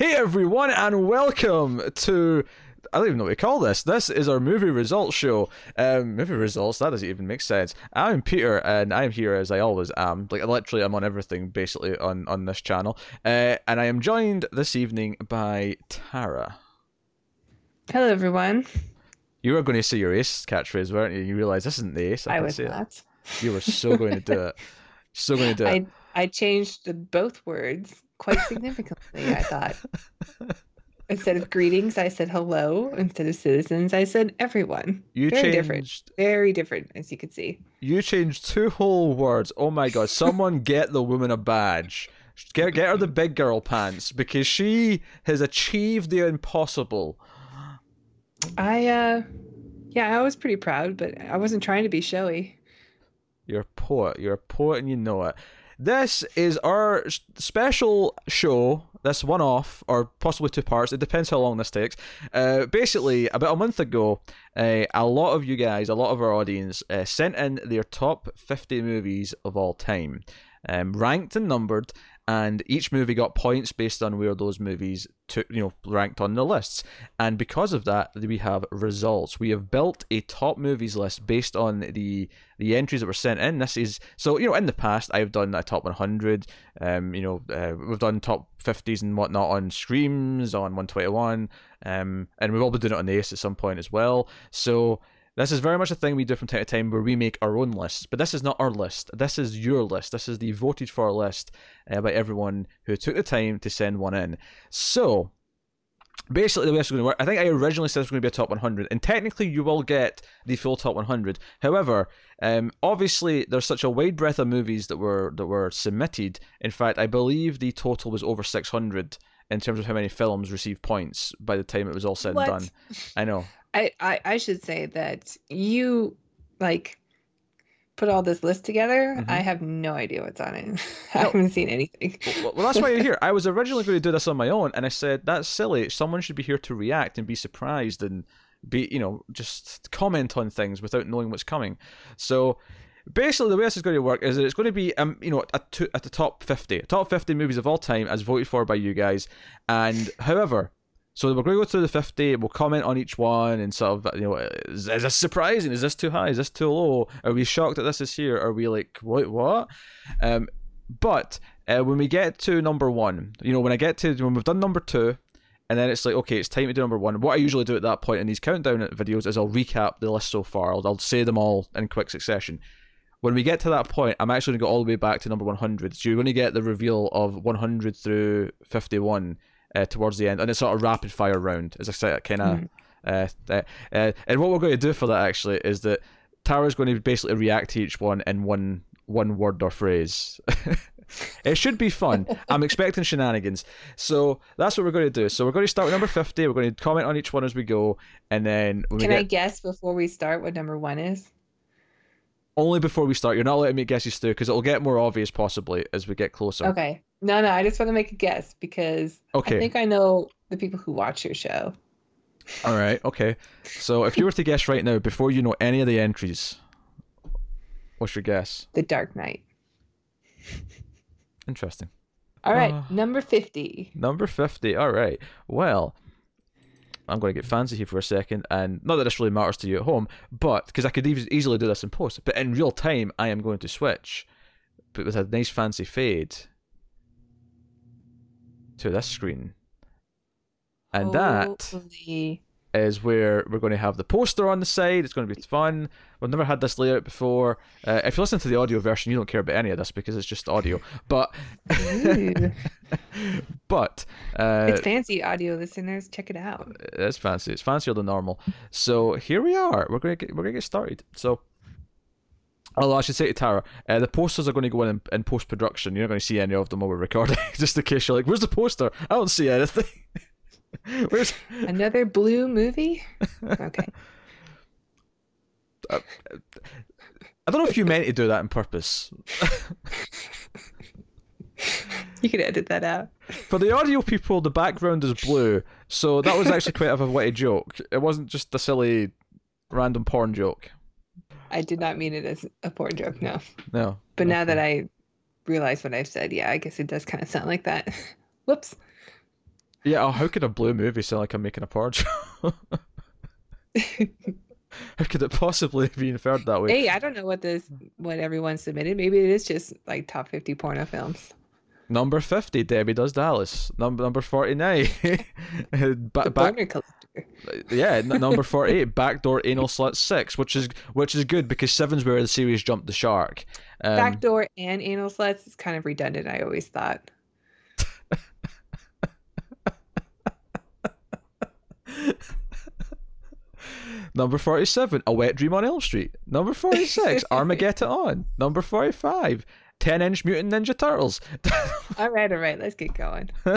Hey everyone, and welcome to. I don't even know what we call this. This is our movie results show. Um, movie results, that doesn't even make sense. I'm Peter, and I'm here as I always am. Like, literally, I'm on everything basically on, on this channel. Uh, and I am joined this evening by Tara. Hello, everyone. You were going to say your ace catchphrase, weren't you? You realised this isn't the ace. I, I was not. It. You were so going to do it. So going to do it. I I changed the both words quite significantly. I thought instead of greetings, I said hello. Instead of citizens, I said everyone. You Very changed. different. Very different, as you could see. You changed two whole words. Oh my god! Someone get the woman a badge. Get get her the big girl pants because she has achieved the impossible. I uh, yeah, I was pretty proud, but I wasn't trying to be showy. You're a poet. You're a poet, and you know it. This is our special show. This one off, or possibly two parts. It depends how long this takes. Uh, basically, about a month ago, uh, a lot of you guys, a lot of our audience, uh, sent in their top 50 movies of all time, um, ranked and numbered, and each movie got points based on where those movies took, you know, ranked on the lists. And because of that, we have results. We have built a top movies list based on the the entries that were sent in. This is so you know in the past I've done a top 100. Um, you know uh, we've done top 50s and whatnot on Screams on 121. Um, and we've all been doing it on the Ace at some point as well. So. This is very much a thing we do from time to time where we make our own lists, but this is not our list. This is your list. This is the voted for list uh, by everyone who took the time to send one in. So, basically the way this is going to work i think i originally said it's going to be a top 100 and technically you will get the full top 100 however um, obviously there's such a wide breadth of movies that were that were submitted in fact i believe the total was over 600 in terms of how many films received points by the time it was all said What? and done i know I, I I should say that you like put all this list together. Mhm. I have no idea what's on it. I No. haven't seen anything. well, well that's why you're here i was originally going to do this on my own and i said that's silly someone should be here to react and be surprised and be you know just comment on things without knowing what's coming so basically the way this is going to work is that it's going to be um you know at, at the top 50 top 50 movies of all time as voted for by you guys and however so we're going to go through the 50 we'll comment on each one and sort of you know is, is this surprising is this too high is this too low are we shocked that this is here are we like what what um but uh, when we get to number one, you know, when I get to when we've done number two, and then it's like, okay, it's time to do number one. What I usually do at that point in these countdown videos is I'll recap the list so far. I'll, I'll say them all in quick succession. When we get to that point, I'm actually going to go all the way back to number 100. So you're going to get the reveal of 100 through 51 uh, towards the end, and it's sort of rapid fire round, as I said, kind of. Mhm. Uh, uh, uh, and what we're going to do for that actually is that Tara's going to basically react to each one in one one word or phrase. it should be fun. I'm expecting shenanigans. So that's what we're going to do. So we're going to start with number 50. We're going to comment on each one as we go. And then when Can we I guess before we start what number one is? only before we start, you're not letting me guess you, Stu, because it'll get more obvious possibly as we get closer. Okay. No, no, I just want to make a guess because Okay. I think I know the people who watch your show. All right. Okay. So if you were to guess right now, before you know any of the entries, what's your guess? The Dark Knight. Interesting. All right, Uh, number 50. Number 50. All right. Well, I'm going to get fancy here for a second. And not that this really matters to you at home, but because I could eas- easily do this in post. But in real time, I am going to switch, but with a nice fancy fade to this screen. And that Holy- is where we're going to have the poster on the side. It's going to be fun. We've never had this layout before. Uh, if you listen to the audio version, you don't care about any of this because it's just audio. But, but uh, it's fancy audio listeners. Check it out. it's fancy. It's fancier than normal. So here we are. We're gonna get we're gonna get started. So. Although I should say to Tara, uh, the posters are going to go in in post production. You're not going to see any of them while we're recording, just in case you're like, "Where's the poster?" I don't see anything. Where's Another blue movie? Okay. I don't know if you meant to do that on purpose. You could edit that out. For the audio people, the background is blue, so that was actually quite of a witty joke. It wasn't just a silly, random porn joke. I did not mean it as a porn joke, no. No. But now that I realize what I've said, yeah, I guess it does kind of sound like that. Whoops. Yeah, oh, how could a blue movie sound like I'm making a porn joke? how could it possibly be inferred that way? hey, I don't know what this what everyone submitted. Maybe it is just like top fifty porno films. Number fifty, Debbie does Dallas. Number number forty nine, The back, back. Yeah, n- number forty eight, backdoor anal slut six, which is which is good because seven's where the series jumped the shark. Um, Backdoor and anal sluts is kind of redundant. I always thought. Number 47, A Wet Dream on Elm Street. Number 46, Armageddon On. Number 45, 10 Inch Mutant Ninja Turtles. All right, all right. Let's get going.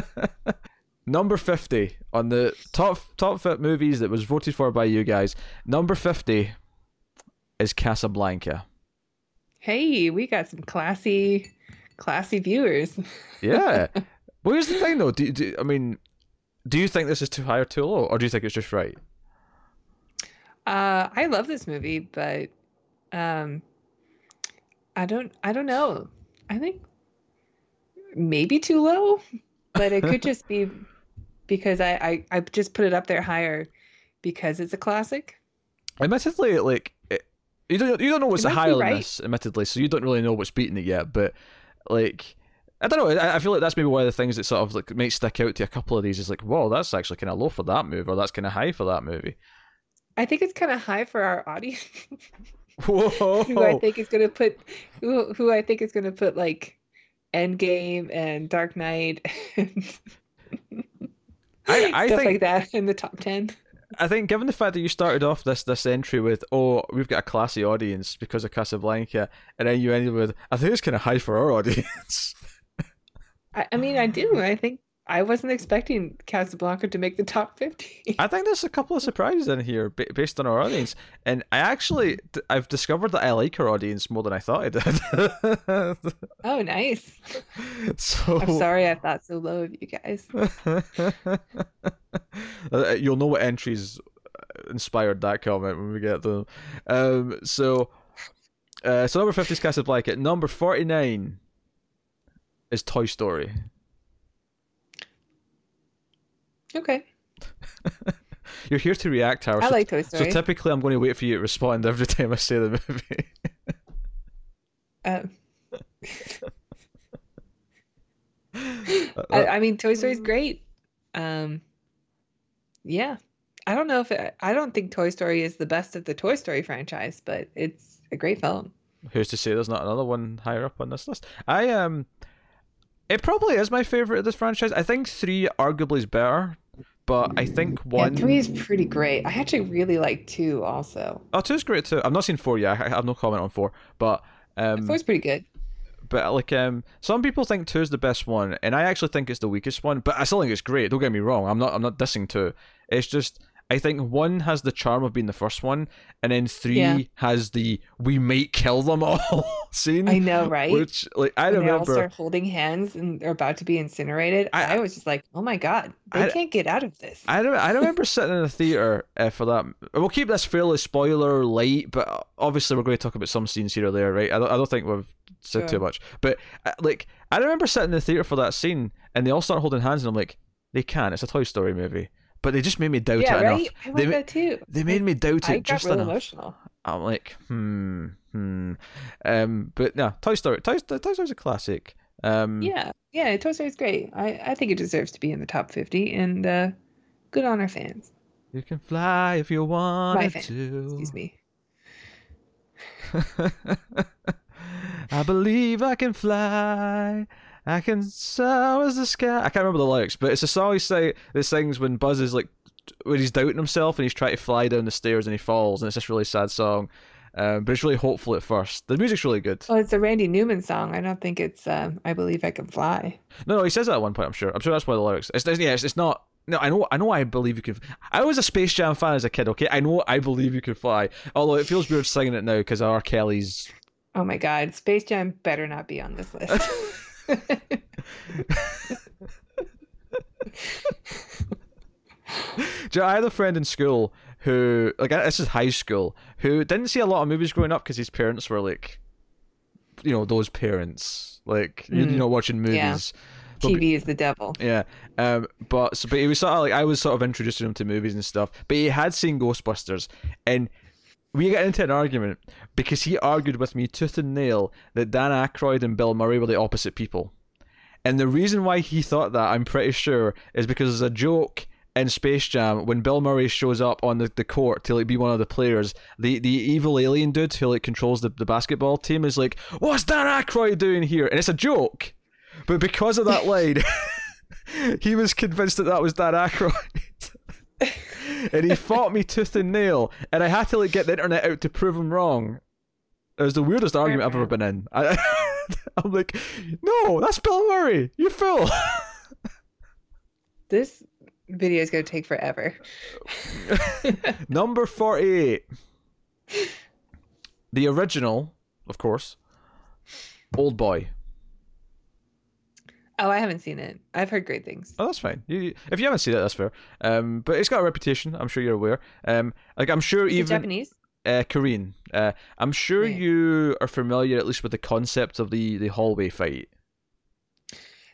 Number 50 on the top top fit movies that was voted for by you guys. Number 50 is Casablanca. Hey, we got some classy, classy viewers. Yeah. well, here's the thing though. Do, do, I mean, do you think this is too high or too low? Or do you think it's just right? Uh, I love this movie, but um, I don't, I don't know. I think maybe too low, but it could just be because I, I, I just put it up there higher because it's a classic. Admittedly, like it, you don't you don't know what's higher right. this. Admittedly, so you don't really know what's beating it yet. But like, I don't know. I, I feel like that's maybe one of the things that sort of like might stick out to a couple of these. Is like, whoa, that's actually kind of low for that movie, or that's kind of high for that movie. I think it's kind of high for our audience. Whoa! who I think is gonna put, who, who I think is gonna put like Endgame and Dark Knight and I- I stuff think- like that in the top ten. I think given the fact that you started off this this entry with, oh, we've got a classy audience because of Casablanca, and then you ended with, I think it's kind of high for our audience. I, I mean, I do. I think I wasn't expecting Casablanca to make the top fifty. I think there's a couple of surprises in here based on our audience, and I actually I've discovered that I like our audience more than I thought I did. Oh, nice. so I'm sorry I thought so low of you guys. Uh, You'll know what entries inspired that comment when we get them. Um, so, uh, so number fifty is Casablanca. Number forty nine is Toy Story. Okay, You're here to react, Tara. I so- like Toy Story. So typically, I'm going to wait for you to respond every time I say the movie. Uh, Uh, I, I mean, Toy Story's great. Um, yeah, I don't know if it, I don't think Toy Story is the best of the Toy Story franchise, but it's a great film. Who's to say there's not another one higher up on this list? I um, it probably is my favorite of this franchise. I think three arguably is better, but I think one. Yeah, three is pretty great. I actually really like two also. Oh, two is great too. I've not seen four yet. I have no comment on four, but um, Four's pretty good. but like um, some people think two is the best one, and I actually think it's the weakest one. But I still think it's great. Don't get me wrong. I'm not. I'm not dissing two. It's just I think one has the charm of being the first one, and then three Yeah. has the we might kill them all scene. I know, right? Which like I when they all remember. start holding hands and they're about to be incinerated, I- I, was just like, "Oh my god, they I- can't get out of this." I don't. I remember sitting in a theater uh, for that. We'll keep this fairly spoiler light, but obviously we're going to talk about some scenes here or there, right? I don't. I don't think we've said too much, but uh, like I remember sitting in the theater for that scene, and they all start holding hands, and I'm like, they can. It's a Toy Story movie, but they just made me doubt yeah, it right. enough. I like They that too. They made me doubt I it just real enough. emotional. I'm like, hmm, hmm. Um, but no, Toy Story. Toy, Toy Story's a classic. Um, Yeah, yeah, Toy Story's great. I I think it deserves to be in the top fifty, and uh, good on our fans. You can fly if you want to. Excuse me. I believe I can fly. I can soar as the sky. I can't remember the lyrics, but it's a song he say that sings when Buzz is like when he's doubting himself and he's trying to fly down the stairs and he falls, and it's this really sad song. Um, but it's really hopeful at first. The music's really good. Oh, it's a Randy Newman song. I don't think it's um, "I Believe I Can Fly." No, no, he says that at one point. I'm sure. I'm sure that's one of the lyrics. It's, it's yeah, it's, it's not. No, I know. I know. I believe you can. I was a Space Jam fan as a kid. Okay, I know. I believe you can fly. Although it feels weird singing it now because R. Kelly's Oh my God, Space Jam better not be on this list. Do I had a friend in school who, like, this is high school, who didn't see a lot of movies growing up because his parents were like, you know, those parents, like, you, you Mm, know, watching yeah. movies. TV is the devil. Yeah, um, but so, but he was sort of like I was sort of introducing him to movies and stuff. But he had seen Ghostbusters, and we got into an argument because he argued with me tooth and nail that Dan Aykroyd and Bill Murray were the opposite people. And the reason why he thought that, I'm pretty sure, is because there's a joke in Space Jam when Bill Murray shows up on the, the court to like be one of the players. The the evil alien dude who like controls the, the basketball team is like, "What's Dan Aykroyd doing here?" And it's a joke, but because of that line, he was convinced that that was Dan Aykroyd. And he fought me tooth and nail, and I had to like get the internet out to prove him wrong. It was the weirdest argument I've ever been in. I, I'm like, no, that's Bill Murray. You fool. This video is going to take forever. Number 48. The original, of course. Old Boy. Oh, I haven't seen it. I've heard great things. Oh, that's fine. You, if you haven't seen it, that's fair. Um, but it's got a reputation. I'm sure you're aware. Um, like I'm sure Is even Japanese? uh, Korean. Uh, I'm sure Right. you are familiar at least with the concept of the the hallway fight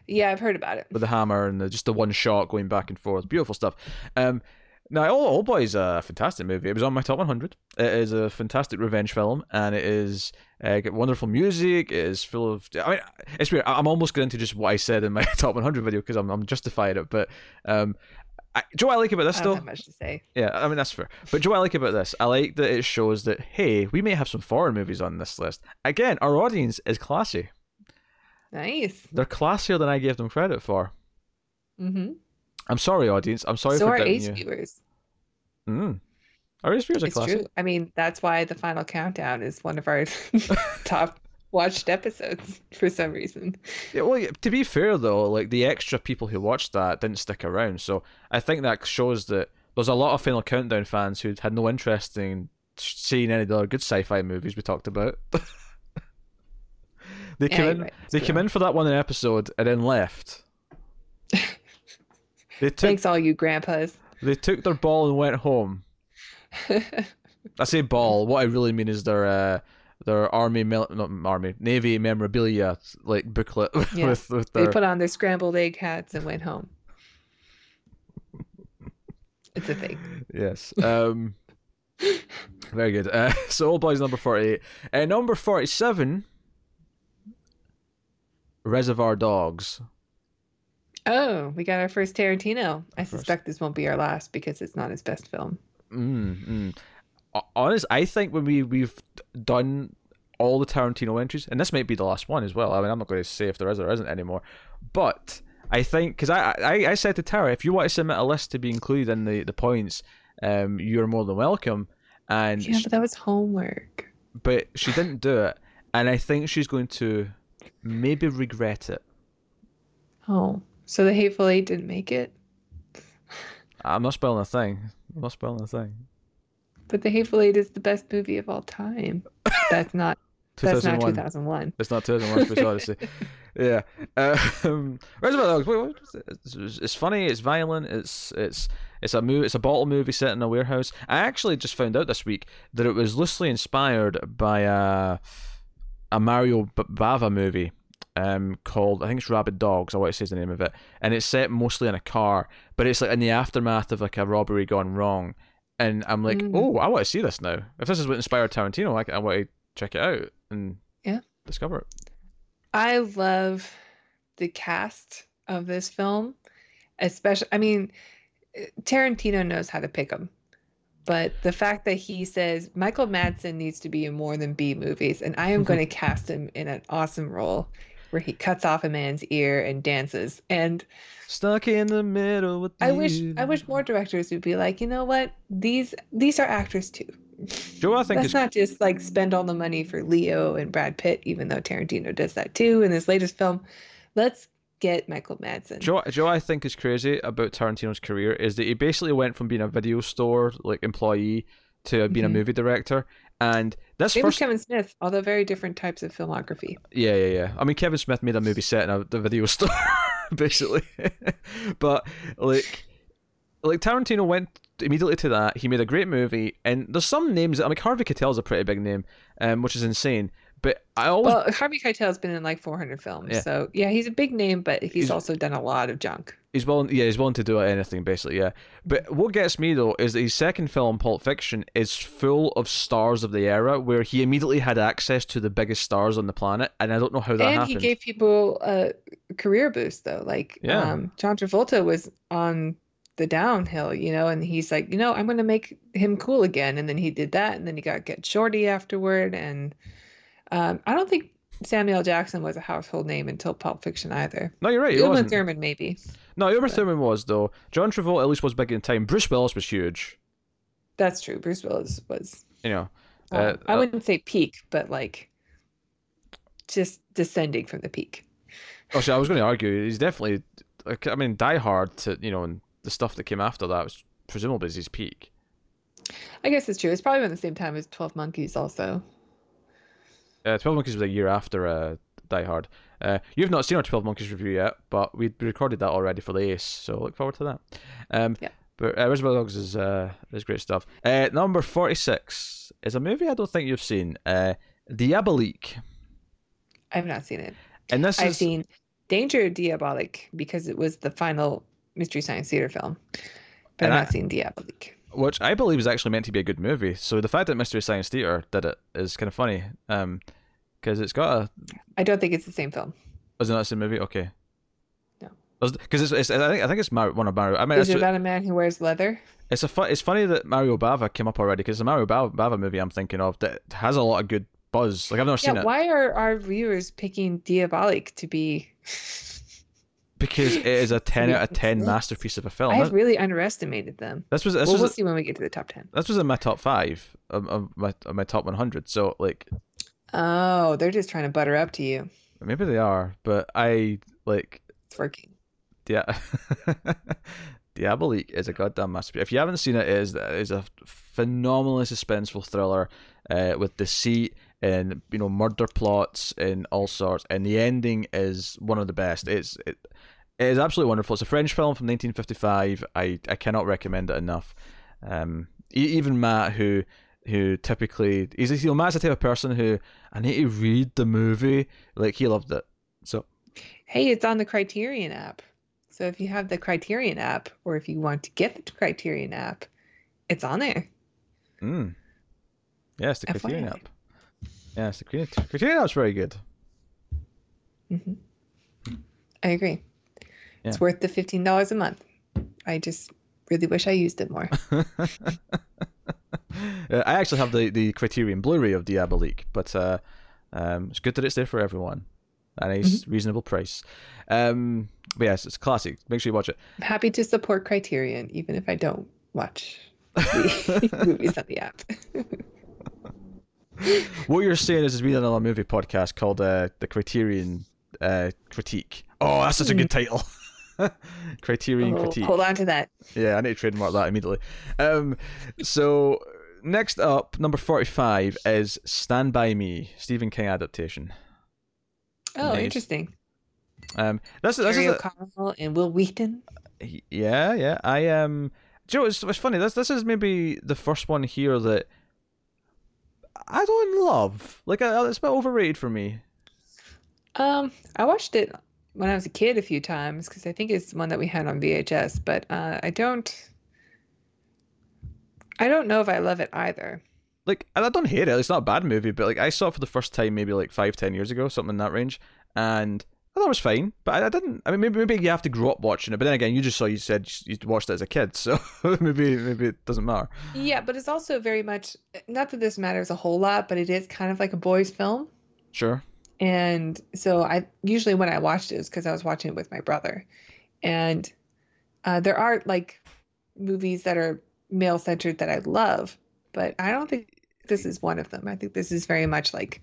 Yeah, I've heard about it. with the hammer and the, just the one shot going back and forth. Beautiful stuff. Um, now, Old, Old Boy is a fantastic movie. It was on my top 100. It is a fantastic revenge film, and it is uh, got wonderful music. It is full of. I mean, it's weird. I'm almost getting into just what I said in my top 100 video because I'm I'm justifying it. But um, I, do you know I like about this I though? much to say. Yeah, I mean that's fair. But do you know what I like about this? I like that it shows that hey, we may have some foreign movies on this list. Again, our audience is classy. Nice. They're classier than I gave them credit for. Mm-hmm. I'm sorry, audience. I'm sorry So for are you. viewers. Mm. Our viewers are It's classy. true. I mean, that's why the final countdown is one of our top watched episodes for some reason. Yeah, well, to be fair though, like the extra people who watched that didn't stick around, so I think that shows that there's a lot of Final Countdown fans who had no interest in seeing any of the other good sci-fi movies we talked about. they came in, right. they It's came in for that one episode and then left. They took Thanks, all you grandpas. they took their ball and went home. I say ball. What I really mean is their uh, their army, mil- not army, navy memorabilia like booklet Yeah. with with they put on their scrambled egg hats and went home. It's a thing. Yes. Um, very good. Uh, so Old Boy's number 48. Uh, number 47, Reservoir Dogs. Oh, we got our first Tarantino. I First. suspect this won't be our last because it's not his best film. Mm, mm. Honest, I think when we, we've done all the Tarantino entries, and this might be the last one as well. I mean, I'm not going to say if there is or isn't anymore, but I think because I, I I said to Tara, if you want to submit a list to be included in the the points, um, you're more than welcome. And Yeah, but that was homework. but she didn't do it, and I think she's going to maybe regret it. Oh, so the Hateful Eight didn't make it, I'm not spoiling a thing. I'm not spoiling a thing. but the Hateful Eight is the best movie of all time. That's not. that's not 2001. 2001. It's not 2001 Space Odyssey. Yeah. Um, Reservoir Dogs. Wait, what? It's, it's, it's funny. It's violent. It's it's it's a movie. It's a bottle movie set in a warehouse. I actually just found out this week that it was loosely inspired by a a Mario B- Bava movie. Um, called I think it's Rabid Dogs. I want to say the name of it, and it's set mostly in a car, but it's like in the aftermath of like a robbery gone wrong, and I'm like, Mm. oh, I want to see this now. If this is what inspired Tarantino, I, I want to check it out and Yeah. discover it. I love the cast of this film, especially. I mean, Tarantino knows how to pick them, but the fact that he says Michael Madsen needs to be in more than B movies, and I am going to cast him in an awesome role where he cuts off a man's ear and dances. And Stuck in the middle with I wish you. I wish more directors would be like, you know what, these these are actors too. Joe, I think Let's is not just like spend all the money for Leo and Brad Pitt, even though Tarantino does that too in his latest film. Let's get Michael Madsen. Joe, Joe, I think is crazy about Tarantino's career is that he basically went from being a video store like employee to being Mhm. a movie director. And this Same with first, Kevin Smith, although very different types of filmography. yeah, yeah, yeah. I mean, Kevin Smith made a movie set in a the video store, basically. but like, like Tarantino went immediately to that. He made a great movie, and there's some names. I mean, Harvey Keitel's a pretty big name, um, which is insane. But I always Well, Harvey Keitel's been in like 400 films, Yeah. so yeah, he's a big name, but he's, He's- also done a lot of junk. He's willing, yeah, he's willing to do anything, basically, yeah. But what gets me though is that his second film, Pulp Fiction, is full of stars of the era, where he immediately had access to the biggest stars on the planet, and I don't know how that and happened. he gave people a career boost, though. Like, Yeah. um, John Travolta was on the downhill, you know, and he's like, you know, I'm going to make him cool again. And then he did that, and then he got Get Shorty afterward. And um, I don't think Samuel Jackson was a household name until Pulp Fiction either. no, you're right. Uma wasn't. Thurman, maybe. No, Uma Thurman was though. John Travolta at least was big in time. Bruce Willis was huge. That's true. Bruce Willis was, You know, um, Uh, I uh, wouldn't say peak, but like just descending from the peak. Oh, Actually, I was going to argue he's definitely. I mean, Die Hard to you know, and the stuff that came after that was presumably his peak. I guess it's true. It's probably around the same time as 12 Monkeys, also. Uh, Twelve Monkeys was a year after uh, Die Hard. Uh, you've not seen our Twelve Monkeys review yet, but we recorded that already for the Ace, so look forward to that. Um, Yeah. But uh, Reservoir Dogs is uh, is great stuff. Uh, number forty six is a movie I don't think you've seen. Uh, Diabolique, I've not seen it. and this I've is seen Danger Diabolik because it was the final Mystery Science Theater film, but And I've I- not seen Diabolique. which I believe is actually meant to be a good movie. So the fact that Mystery Science Theater did it is kind of funny. Um, because it's got a I don't think it's the same film. was it that the same movie? Okay. No. Because it's, it's I think I think it's Mar- one of Mario. I mean, Is it about a man who wears leather? it's a fu- it's funny that Mario Bava came up already because the Mario Bava, Bava movie I'm thinking of that has a lot of good buzz. Like I've never seen it why are our viewers picking Diabolique to be? because it is a ten out of ten masterpiece of a film. I This, really underestimated them. this was this well, was we'll see when we get to the top 10. this was in my top five of, of my of my top 100. So like Oh, they're just trying to butter up to you. maybe they are, but I like It's working. Yeah. Diabolique is a goddamn masterpiece. If you haven't seen it, it is, it is a phenomenally suspenseful thriller uh, with deceit and you know murder plots and all sorts. And the ending is one of the best. It's it, it is absolutely wonderful. It's a French film from 1955. I, I cannot recommend it enough. Um, even Matt, who who typically he's you know Matt's the type of person who I need to read the movie. Like he loved it. So Hey, it's on the Criterion app. So if you have the Criterion app, or if you want to get the Criterion app, it's on there. Mm. Yes, the Criterion FYI. app. Yes, the Criterion, Criterion app's very good. hmm I agree. Yeah. It's worth the fifteen dollars a month. I just really wish I used it more. Uh, I actually have the, the Criterion Blu-ray of Diabolique, but uh, um, it's good that it's there for everyone. at A nice, reasonable price. Um, but yes, it's classic. Make sure you watch it. I'm happy to support Criterion, even if I don't watch the movies on the app. What you're saying is there's been another movie podcast called uh, the Criterion uh, Critique. Oh, that's such a good title. Criterion Oh, Critique. hold on to that. Yeah, I need to trademark that immediately. Um, so next up, number forty-five is Stand by Me, Stephen King adaptation. Oh, Nice. interesting. Um, this, this Terry is a, O'Connell and Wil Wheaton. yeah, yeah. I um, do you know, it's, it's funny. This this is maybe the first one here that I don't love. Like, I, it's a bit overrated for me. Um, I watched it when I was a kid a few times because I think it's one that we had on VHS, but uh, I don't. I don't know if I love it either. Like, I don't hate it. It's not a bad movie, but like, I saw it for the first time maybe like five, ten years ago, something in that range, and I thought it was fine. But I, I didn't. I mean, maybe maybe you have to grow up watching it. But then again, you just saw you said you watched it as a kid, so maybe maybe it doesn't matter. Yeah, but it's also very much not that this matters a whole lot, but it is kind of like a boys' film. Sure. And so I usually when I watched it was because I was watching it with my brother. And uh, there are like movies that are male centered that I love, but I don't think this is one of them. I think this is very much like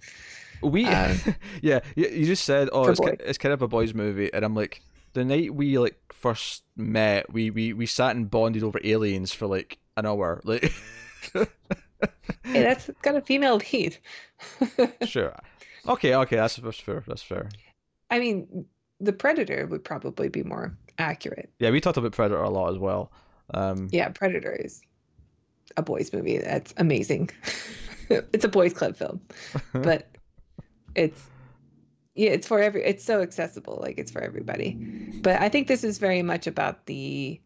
We, Um, yeah, you, just said, oh, it's, ki- it's kind of a boys' movie, and I'm like, the night we like first met, we we we sat and bonded over aliens for like an hour, like. hey, that's got a female lead. sure. Okay, okay, that's, that's fair. That's fair. I mean, The Predator would probably be more accurate. Yeah, we talked about Predator a lot as well. Um, Yeah, Predator is a boys' movie. That's amazing. it's a boys' club film, but it's yeah, it's for every. It's so accessible, like it's for everybody. But I think this is very much about the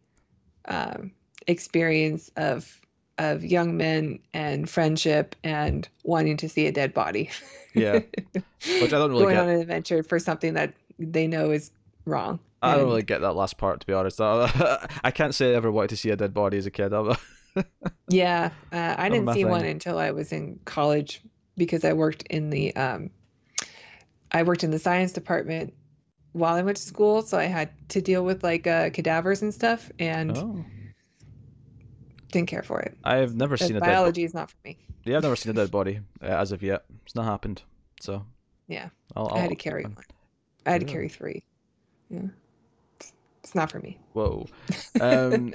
um, experience of of young men and friendship and wanting to see a dead body. Yeah, which I don't really going get. on an adventure for something that they know is wrong. I don't really get that last part, to be honest. I can't say I ever wanted to see a dead body as a kid. Yeah, uh, I didn't see one until I was in college because I worked in the um, I worked in the science department while I went to school, so I had to deal with like uh, cadavers and stuff, and oh, didn't care for it. I've never Uh, seen a dead. Bo- biology is not for me. yeah, I've never seen a dead body uh, as of yet. It's not happened. So Yeah, I'll, I had I'll- to carry one. I had to carry three. Yeah, it's, not for me. Whoa. Um,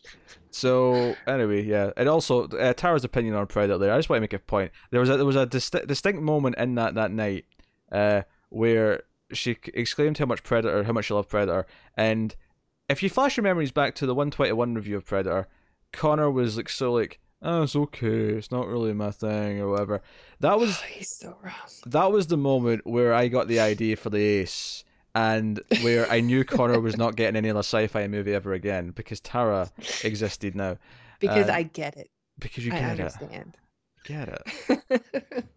so anyway, yeah, and also uh, Tara's opinion on Predator. There, I just want to make a point. There was a there was a disti- distinct moment in that that night, uh, where she exclaimed how much Predator, how much she loved Predator, and if you flash your memories back to the one twenty one review of Predator, Connor was like so like, oh, it's okay, it's not really my thing or whatever. That was Oh, so that was the moment where I got the idea for the ace, and where I knew Connor was not getting any other sci-fi movie ever again because Tara existed now. Because Uh, I get it. Because you I get it, understand. get it.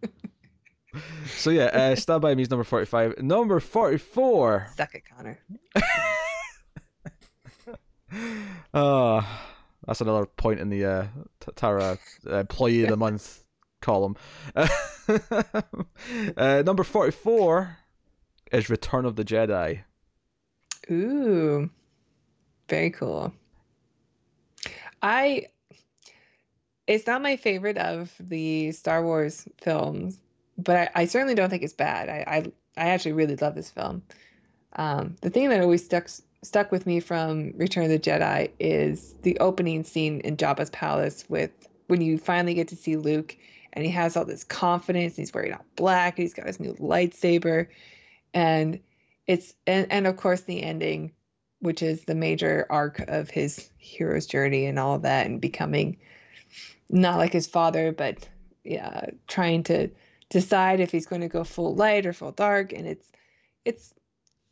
So yeah, uh, Stand by Me is number forty-five. Number forty-four. Suck it, Connor. Oh, that's another point in the uh, Tara uh, employee of the month column. uh, number forty-four is Return of the Jedi. Ooh, very cool. I, it's not my favorite of the Star Wars films, but I, I certainly don't think it's bad. I, I, I actually really love this film. Um, the thing that always stuck stuck with me from Return of the Jedi is the opening scene in Jabba's palace with when you finally get to see Luke and he has all this confidence. He's wearing all black. He's got his new lightsaber, and it's and, and of course the ending which is the major arc of his hero's journey and all that and becoming not like his father but yeah trying to decide if he's going to go full light or full dark. And it's it's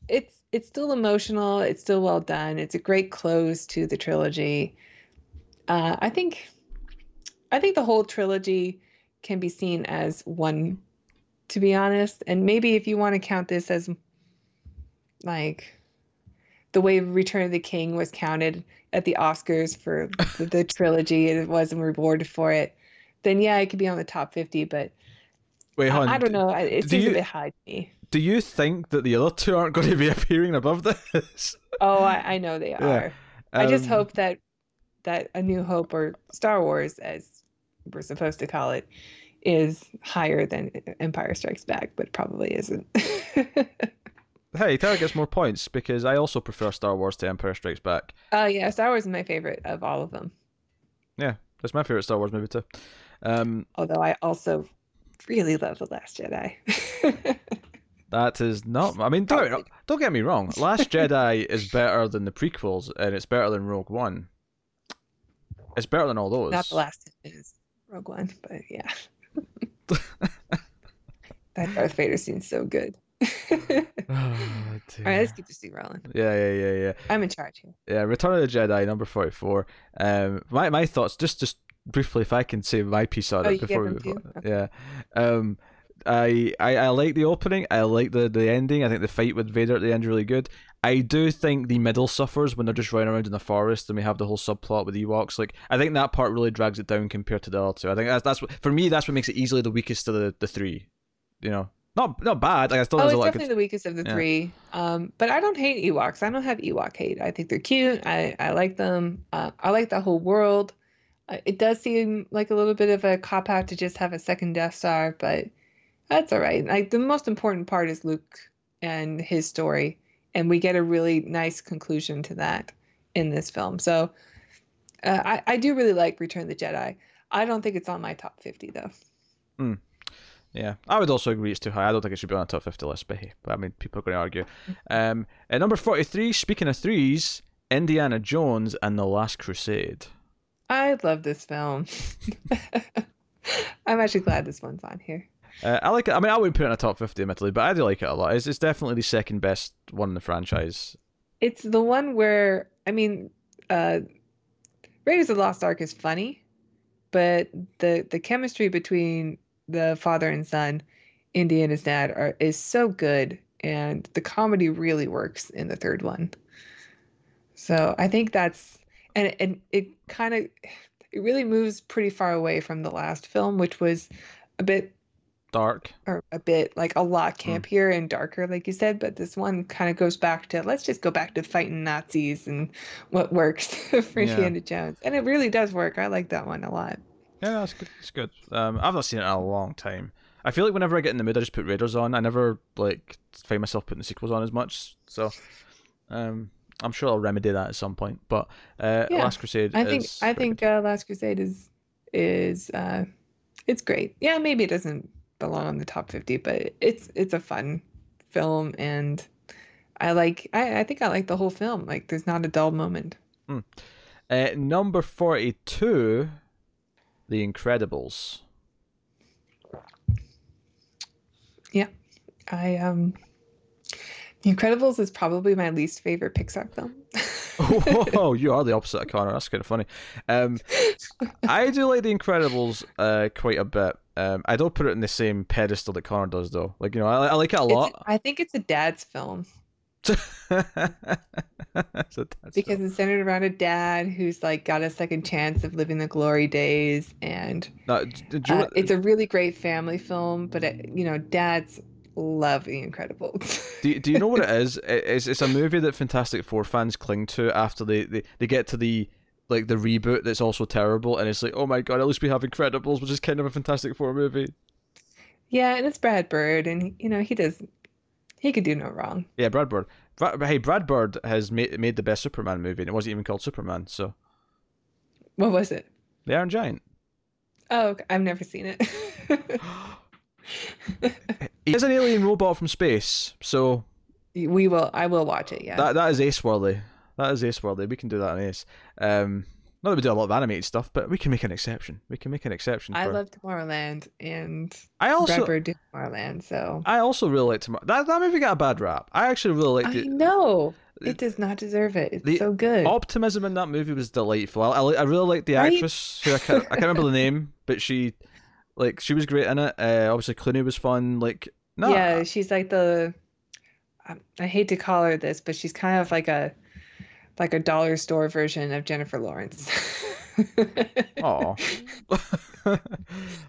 it's it's still emotional. It's still well done. It's a great close to the trilogy. Uh, i think i think the whole trilogy can be seen as one to be honest and maybe if you want to count this as like the way Return of the King was counted at the Oscars for the, the trilogy and it wasn't rewarded for it, then yeah, it could be on the top 50, but Wait, hold on. I, I don't know. It do seems you- a bit high to me. Do you think that the other two aren't going to be appearing above this? Oh, I, I know they Yeah. are. I just Um, hope that that A New Hope or Star Wars, as we're supposed to call it, is higher than Empire Strikes Back, but probably isn't. Hey, Tara gets more points because I also prefer Star Wars to Empire Strikes Back. Oh yeah, Star Wars is my favorite of all of them. Yeah, that's my favorite Star Wars movie too. Um, Although I also really love The Last Jedi. that is not. I mean, don't, don't get me wrong. Last Jedi is better than the prequels, and it's better than Rogue One. It's better than all those. Not the last is Rogue One, but yeah. that Darth Vader scene's so good. All Oh, dear. right, let's keep this thing rolling. Yeah, yeah, yeah, yeah. I'm in charge here. Yeah, Return of the Jedi, number forty-four. Um, my my thoughts, just just briefly, if I can say my piece on Oh, it before we them move too? on. Yeah, um, I, I I like the opening. I like the the ending. I think the fight with Vader at the end is really good. I do think the middle suffers when they're just running around in the forest and we have the whole subplot with Ewoks. Like, I think that part really drags it down compared to the other two. I think that's that's what, for me. That's what makes it easily the weakest of the, the three. You know, not not bad. Like, I still Oh, it's definitely good- the weakest of the Yeah. three. Um, but I don't hate Ewoks. I don't have Ewok hate. I think they're cute. I I like them. Uh, I like the whole world. Uh, it does seem like a little bit of a cop out to just have a second Death Star, but that's all right. Like the most important part is Luke and his story, and we get a really nice conclusion to that in this film. So uh, I I do really like Return of the Jedi. I don't think it's on my top fifty though. Yeah, I would also agree it's too high. I don't think it should be on a top 50 list, but hey, but I mean, people are going to argue. Um, at number 43, speaking of threes, Indiana Jones and the Last Crusade. I love this film. I'm actually glad this one's on here. Uh, I like it. I mean, I wouldn't put it in a top fifty, admittedly, but I do like it a lot. It's, it's definitely the second best one in the franchise. It's the one where I mean, uh, Raiders of the Lost Ark is funny, but the the chemistry between the father and son, Indy and his dad, are is so good, and the comedy really works in the third one. So I think that's and and it kind of it really moves pretty far away from the last film, which was a bit Dark. or a bit like a lot campier and darker, like you said. But this one kind of goes back to let's just go back to fighting Nazis and what works for Yeah. Indiana Jones, and it really does work. I like that one a lot. Yeah, that's good. It's good. Um, I've not seen it in a long time. I feel like whenever I get in the mood, I just put Raiders on. I never like find myself putting the sequels on as much. So, um, I'm sure I'll remedy that at some point. But uh, Yeah, Last Crusade. I think is I think uh, Last Crusade is is uh, it's great. Yeah, maybe it doesn't belong on the top fifty, but it's it's a fun film, and I like I, I think I like the whole film. Like, there's not a dull moment. Uh, number forty-two, The Incredibles. Yeah. I um, The Incredibles is probably my least favorite Pixar film. Whoa, you are the opposite of Connor. That's kind of funny. Um, I do like The Incredibles uh, quite a bit. Um, I don't put it in the same pedestal that Connor does, though. Like you know, I, I like it a It's- lot. I think it's a dad's film So that's because it's centered around a dad who's like got a second chance of living the glory days, and No, d- d- you uh, it's a really great family film. But it, you know, dads love The Incredibles. Do, do you know what it is? It- It's it's a movie that Fantastic Four fans cling to after they, they, they get to the like the reboot that's also terrible, and it's like, oh my god, at least we have Incredibles, which is kind of a Fantastic Four movie. yeah, and it's Brad Bird, and you know he does he could do no wrong. Yeah, Brad Bird. Brad, hey, Brad Bird has made made the best Superman movie, and it wasn't even called Superman. So What was it? the Iron Giant. Oh, okay, I've never seen it. He is an alien robot from space, so we will. I will watch it. Yeah. that that is ace worthy. That is ace worthy. We can do that in ace. Um, not that we do a lot of animated stuff, but we can make an exception. We can make an exception. I for... love Tomorrowland, and I also did Tomorrowland, so I also really like Tomorrow. That that movie got a bad rap. I actually really liked I it. know it does not deserve it. It's the so good. Optimism in that movie was delightful. I, I, I really liked the Right? actress who I can't, I can't remember the name, but she like she was great in it. Uh, obviously Clooney was fun. Like no, yeah, she's like the. I hate to call her this, but she's kind of like a, like a dollar store version of Jennifer Lawrence. Aw. but,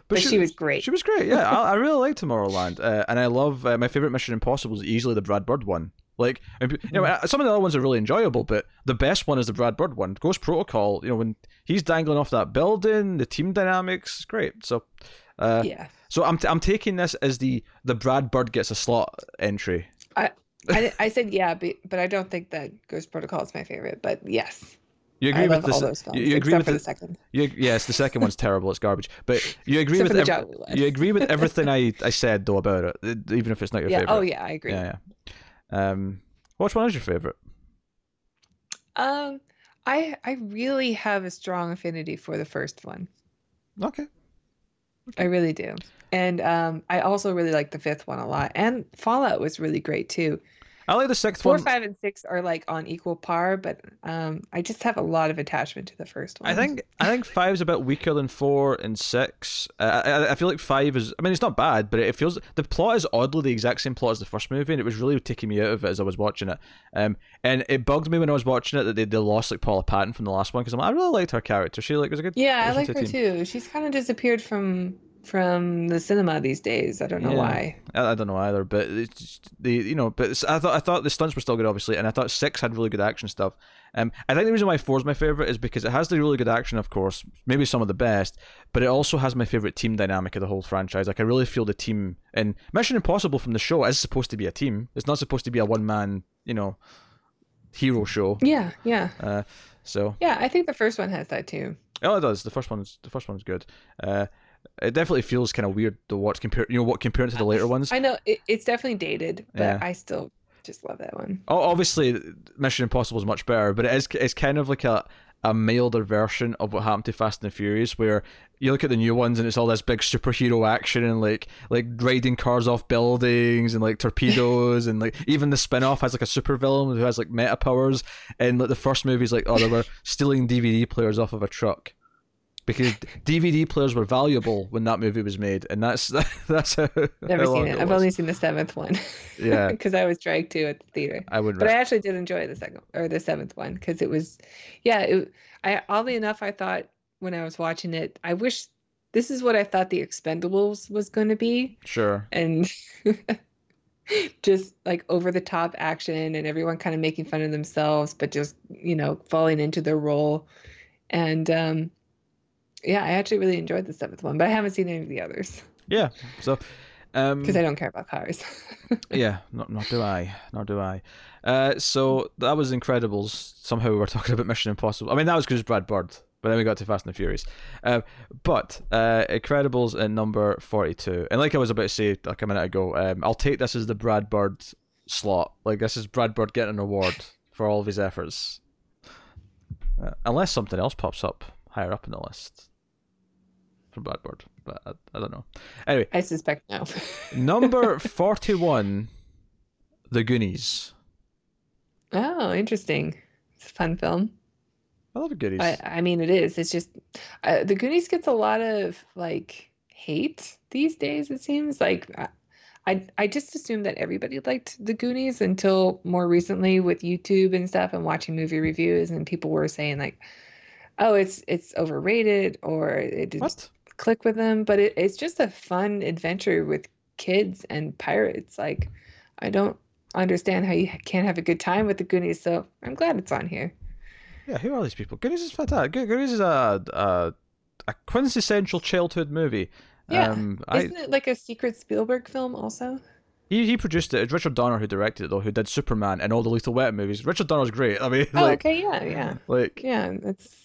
But she was great. She was great. Yeah, I, I really like Tomorrowland, uh, and I love uh, my favorite Mission Impossible is easily the Brad Bird one. Like, you know, uh, some of the other ones are really enjoyable, but the best one is the Brad Bird one. Ghost Protocol. You know, when he's dangling off that building, the team dynamics, great. So, uh, yeah, so I'm t- I'm taking this as the the Brad Bird gets a slot entry. I, I I said yeah, but but I don't think that Ghost Protocol is my favorite. But yes, You agree I with love those films you, agree except with for the, the second. you, yes, the second one's terrible. It's garbage. But you agree with ev- you agree with everything I, I said though about it, even if it's not your Yeah. favorite. Oh yeah, I agree. Yeah, yeah. Um, which one is your favorite? Um, I I really have a strong affinity for the first one. Okay. I really do. And um, I also really like the fifth one a lot. And Fallout was really great too. I like the sixth Four, one. five, and six are like on equal par, but um, I just have a lot of attachment to the first one. I think I think five's a bit weaker than four and six. Uh, I, I feel like five is. I mean, it's not bad, but it feels the plot is oddly the exact same plot as the first movie, and it was really taking me out of it as I was watching it. Um, and it bugged me when I was watching it that they, they lost like Paula Patton from the last one because I'm like, I really liked her character. She like was a good. Yeah, I like her team. too. She's kind of disappeared from from the cinema these days. I don't know Yeah. why. I, I don't know either, but it's just, the you know, but I thought I thought the stunts were still good, obviously, and I thought six had really good action stuff. Um, I think the reason why four is my favorite is because it has the really good action, of course, maybe some of the best, but it also has my favorite team dynamic of the whole franchise. Like I really feel the team in Mission Impossible from the show is supposed to be a team. It's not supposed to be a one man, you know, hero show. Yeah, yeah, Uh, so yeah. I think the first one has that too. oh, it does. The first one's the first one's good. Uh, it definitely feels kind of weird to watch compare, you know, what compared to the later ones. I know it, it's definitely dated, but Yeah. I still just love that one. Obviously, Mission Impossible is much better, but it is it's kind of like a a milder version of what happened to Fast and the Furious, where you look at the new ones and it's all this big superhero action and like like riding cars off buildings and like torpedoes and like even the spin-off has like a supervillain who has like meta powers and like the first movie's like oh they were stealing DVD players off of a truck because DVD players were valuable when that movie was made and that's that's how Never how seen it. it I've only seen the seventh one. Yeah. because I was dragged to at the theater. I would But I actually did enjoy the second or the seventh one because it was, yeah. It, I oddly enough, I thought when I was watching it, I wish this is what I thought the Expendables was going to be, sure and just like over the top action and everyone kind of making fun of themselves, but just you know falling into their role, and um, yeah, I actually really enjoyed the seventh one, but I haven't seen any of the others yeah so um because I don't care about cars. Yeah, not nor do I, nor do I. Uh, so that was Incredibles. Somehow we were talking about Mission Impossible. I mean, that was because Brad Bird, but then we got to Fast and the Furious. Uh, but uh, Incredibles at number forty-two, and like I was about to say like a minute ago, um, I'll take this as the Brad Bird slot. Like this is Brad Bird getting an award for all of his efforts, uh, unless something else pops up higher up in the list from Bird. But I, I don't know. Anyway, I suspect no. Number 41, The Goonies. Oh, interesting. It's a fun film. I love The Goonies. I, I mean, it is. It's just uh, the Goonies gets a lot of like hate these days. It seems like I, I I just assumed that everybody liked the Goonies until more recently with YouTube and stuff and watching movie reviews and people were saying like, oh, it's it's overrated or it didn't what? Click with them. But it, it's just a fun adventure with kids and pirates. Like, I don't understand how you can't have a good time with the Goonies. So I'm glad it's on here. Yeah, who are these people? Goonies is fantastic. Go- Goonies is a, a, a quintessential childhood movie. Yeah. Um, Isn't it like a secret Spielberg film also? he, he produced it. It's Richard Donner who directed it, though, who did Superman and all the Lethal Weapon movies. Richard Donner's great. I mean, Oh, like, okay, yeah, yeah, like yeah. It's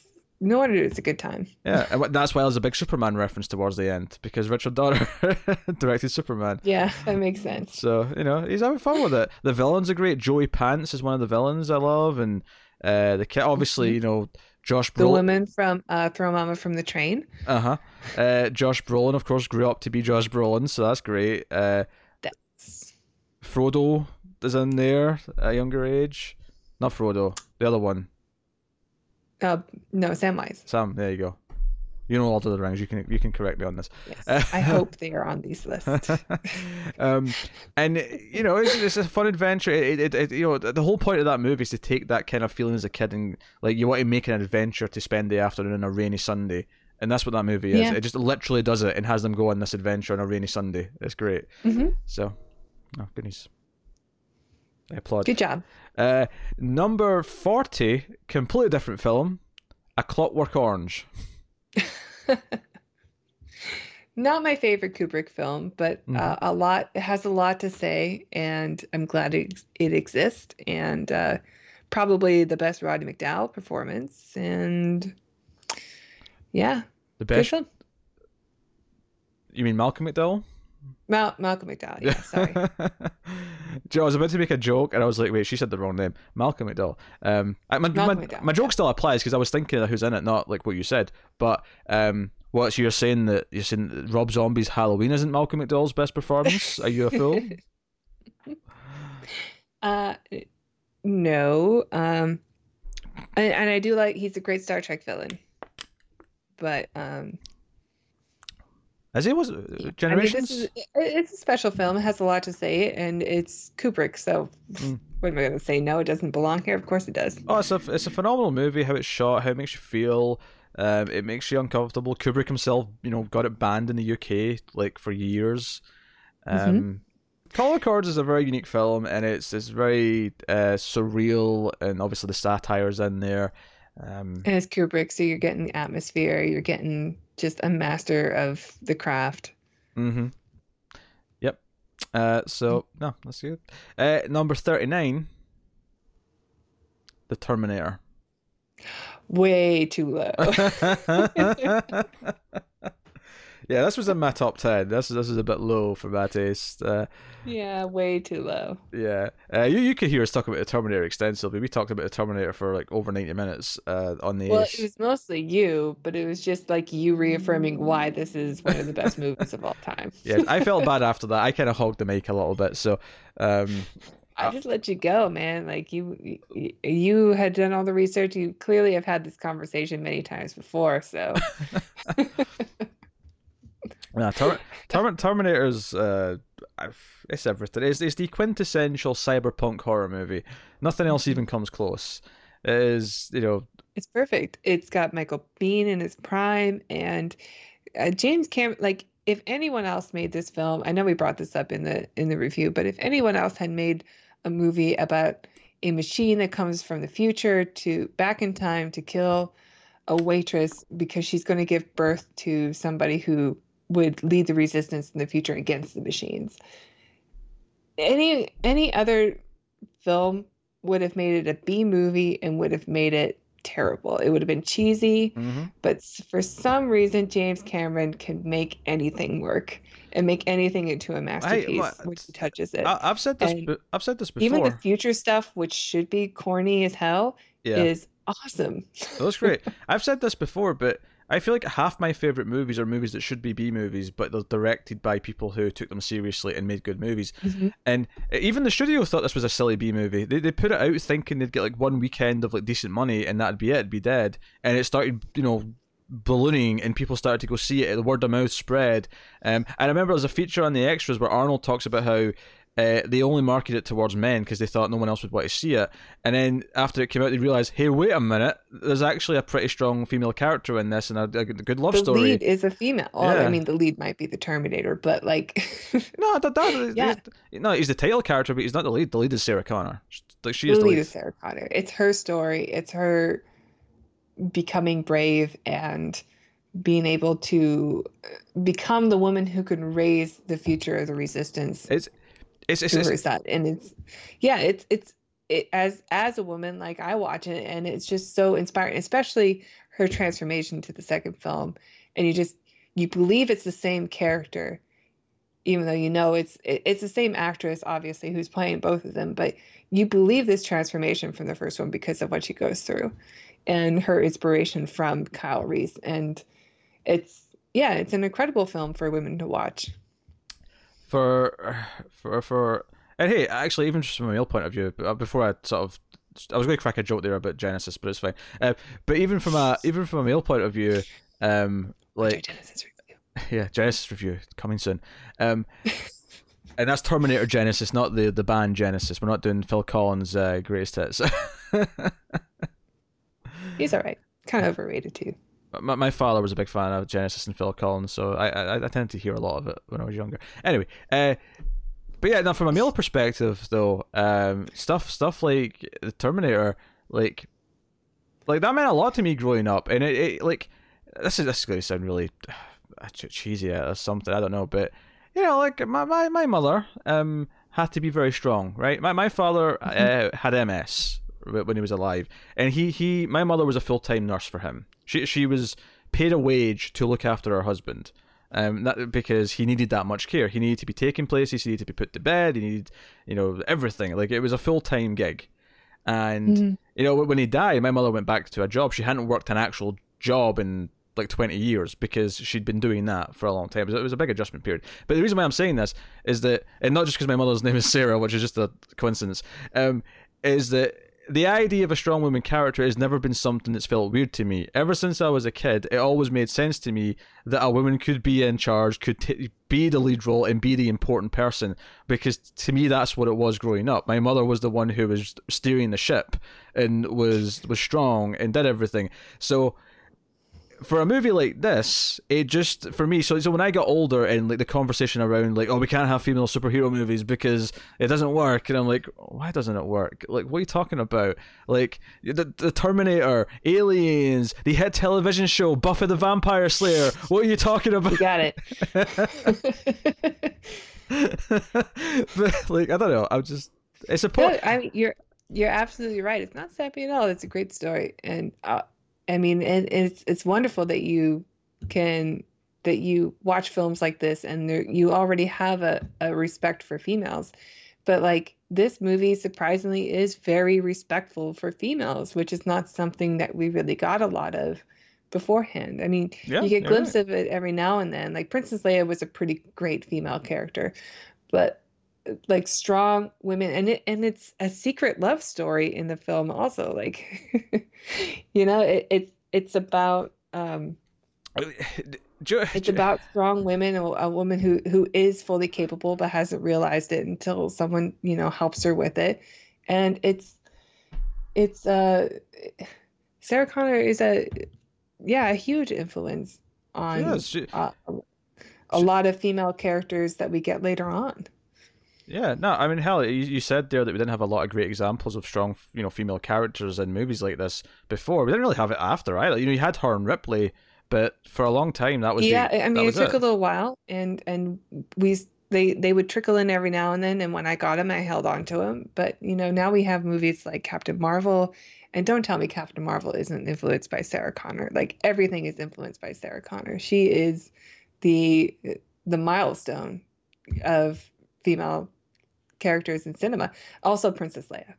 no wonder it's a good time. yeah, and that's why there's a big Superman reference towards the end because Richard Donner directed Superman. Yeah, that makes sense. So you know he's having fun with it. The villains are great. Joey Pants is one of the villains I love, and uh, the kid obviously you know Josh The Brolin. woman from uh, Throw Mama from the Train. Uh-huh. Uh Josh Brolin, of course, grew up to be Josh Brolin, so that's great. Uh, That's Frodo is in there at a younger age. Not Frodo, the other one. Uh, no Samwise. Sam, there you go. You know Lord of the Rings. You can you can correct me on this. Yes, I hope they are on these lists. um, and you know, it's, it's a fun adventure. It, it, it, you know, the whole point of that movie is to take that kind of feeling as a kid and like you want to make an adventure to spend the afternoon on a rainy Sunday, and that's what that movie is. Yeah. It just literally does it and has them go on this adventure on a rainy Sunday. It's great. hmm So, oh goodness, I applaud. Good job. Uh, number forty, completely different film, A Clockwork Orange. Not my favorite Kubrick film, but Mhm. uh, a lot. It has a lot to say, and I'm glad it, it exists. And uh, probably the best Roddy McDowell performance. And yeah, The best. You mean Malcolm McDowell? Mal- Malcolm McDowell. Yeah, sorry. Joe, I was about to make a joke, and I was like, "Wait, she said the wrong name, Malcolm McDowell." Um, I, my, Malcolm my, McDowell, my joke yeah. still applies because I was thinking of who's in it, not like what you said. But um, what so you're saying that you're saying that Rob Zombie's Halloween isn't Malcolm McDowell's best performance? Are you a fool? uh, no. Um, and, and I do like he's a great Star Trek villain, but um, As it was I mean, Generations. is it's a special film. It has a lot to say, and it's Kubrick. So, Mm. what am I going to say? No, it doesn't belong here. Of course, it does. Oh, it's a it's a phenomenal movie. How it's shot, how it makes you feel. Um, it makes you uncomfortable. Kubrick himself, you know, got it banned in the UK like for years. Um, Color Cards is a very unique film, and it's it's very uh, surreal, and obviously the satire's in there. Um, And it's Kubrick, so you're getting the atmosphere. You're getting just a master of the craft. Mm-hmm. Yep. Uh, so no, that's good. Uh, number thirty nine. The Terminator. Way too low. yeah, this was in my top ten. This this is a bit low for my taste. Uh, yeah, way too low. Yeah, uh, you you could hear us talk about the Terminator extensively. We talked about the Terminator for like over ninety minutes uh, on the. Well, Ace. it was mostly you, but it was just like you reaffirming why this is one of the best movies of all time. yeah, I felt bad after that. I kind of hogged the mic a little bit, so. Um, I just let you go, man. Like you, you, you had done all the research. You clearly have had this conversation many times before. So, yeah, Ter- Ter- Terminator's uh, it's everything. It's, it's the quintessential cyberpunk horror movie. Nothing else even comes close. It is you know. It's perfect. It's got Michael Biehn in his prime, and uh, James Cameron. Like if anyone else made this film, I know we brought this up in the in the review, but if anyone else had made a movie about a machine that comes from the future to back in time to kill a waitress because she's going to give birth to somebody who would lead the resistance in the future against the machines. Any any other film would have made it a B movie and would have made it terrible. It would have been cheesy, mm-hmm. but for some reason James Cameron can make anything work and make anything into a masterpiece I, when he touches it. I, have said this. And I've said this before. Even the future stuff, which should be corny as hell, yeah. is awesome. That's great. I've said this before, but I feel like half my favorite movies are movies that should be B movies, but they're directed by people who took them seriously and made good movies. Mm-hmm. And even the studio thought this was a silly B movie. They they put it out thinking they'd get like one weekend of like decent money and that'd be it, it'd be dead. And it started, you know, ballooning and people started to go see it. The word of mouth spread. Um, I remember there's a feature on the extras where Arnold talks about how uh, they only marketed it towards men because they thought no one else would want to see it. And then after it came out, they realized, hey, wait a minute, there's actually a pretty strong female character in this and a, a good love the story. The lead is a female. Yeah. I mean, the lead might be the Terminator, but like. no, that, that, yeah. no, he's the title character, but he's not the lead. The lead is Sarah Connor. Like she the is the lead, lead is Sarah Connor. It's her story. It's her becoming brave and being able to become the woman who can raise the future of the resistance it's it's it's, it's, son and it's yeah it's it's it, as as a woman like i watch it and it's just so inspiring especially her transformation to the second film and you just you believe it's the same character even though you know it's it, it's the same actress obviously who's playing both of them but you believe this transformation from the first one because of what she goes through and her inspiration from Kyle Reese and it's yeah, it's an incredible film for women to watch. For for for and hey, actually, even just from a male point of view, uh, before I sort of, I was going to crack a joke there about Genesis, but it's fine. Uh, but even from a even from a male point of view, um, like yeah, Genisys review coming soon. Um, and that's Terminator Genisys, not the the band Genesis. We're not doing Phil Collins' uh, greatest hits. He's all right. Kind of overrated too my, my father was a big fan of Genesis and Phil Collins, so I, I I tended to hear a lot of it when I was younger. Anyway, uh, but yeah, now from a male perspective, though, um, stuff stuff like the Terminator, like, like that meant a lot to me growing up, and it, it like this is this is going to sound really cheesy or something, I don't know, but you know, like my my, my mother um had to be very strong, right? My my father mm-hmm. uh, had MS when he was alive, and he he my mother was a full time nurse for him. She she was paid a wage to look after her husband. Um, that, because he needed that much care. He needed to be taken places. He needed to be put to bed. He needed, you know, everything. Like it was a full time gig. And mm-hmm. you know, when he died, my mother went back to a job. She hadn't worked an actual job in like 20 years because she'd been doing that for a long time. It was a big adjustment period. But the reason why I'm saying this is that, and not just because my mother's name is Sarah, which is just a coincidence, um, is that the idea of a strong woman character has never been something that's felt weird to me. Ever since I was a kid, it always made sense to me that a woman could be in charge, could t- be the lead role, and be the important person. Because to me, that's what it was growing up. My mother was the one who was steering the ship and was was strong and did everything. So for a movie like this, it just for me. So, so when I got older and like the conversation around like, oh, we can't have female superhero movies because it doesn't work, and I'm like, why doesn't it work? Like, what are you talking about? Like the the Terminator, Aliens, the hit television show Buffy the Vampire Slayer. What are you talking about? You got it. but like, I don't know. I'm just it's a point. I mean, you're you're absolutely right. It's not sappy at all. It's a great story, and. Uh, I mean, and it's it's wonderful that you can that you watch films like this and there, you already have a, a respect for females. But like this movie surprisingly is very respectful for females, which is not something that we really got a lot of beforehand. I mean, Yeah, you get glimpses of it every now and then. Like Princess Leia was a pretty great female character, but like strong women and it and it's a secret love story in the film also like you know it, it's it's about um it's about strong women a, a woman who who is fully capable but hasn't realized it until someone you know helps her with it. And it's it's uh sarah connor is a yeah a huge influence on Yes, she- uh, a she- lot of female characters that we get later on Yeah, no, I mean, hell, you, you said there that we didn't have a lot of great examples of strong, you know, female characters in movies like this before. We didn't really have it after either. You know, you had her and Ripley, but for a long time that was yeah the, i mean it took a little while and and we they they would trickle in every now and then and when i got them i held on to them but you know now we have movies like captain marvel and don't tell me captain marvel isn't influenced by sarah connor like everything is influenced by sarah connor she is the the milestone of female characters in cinema also princess leia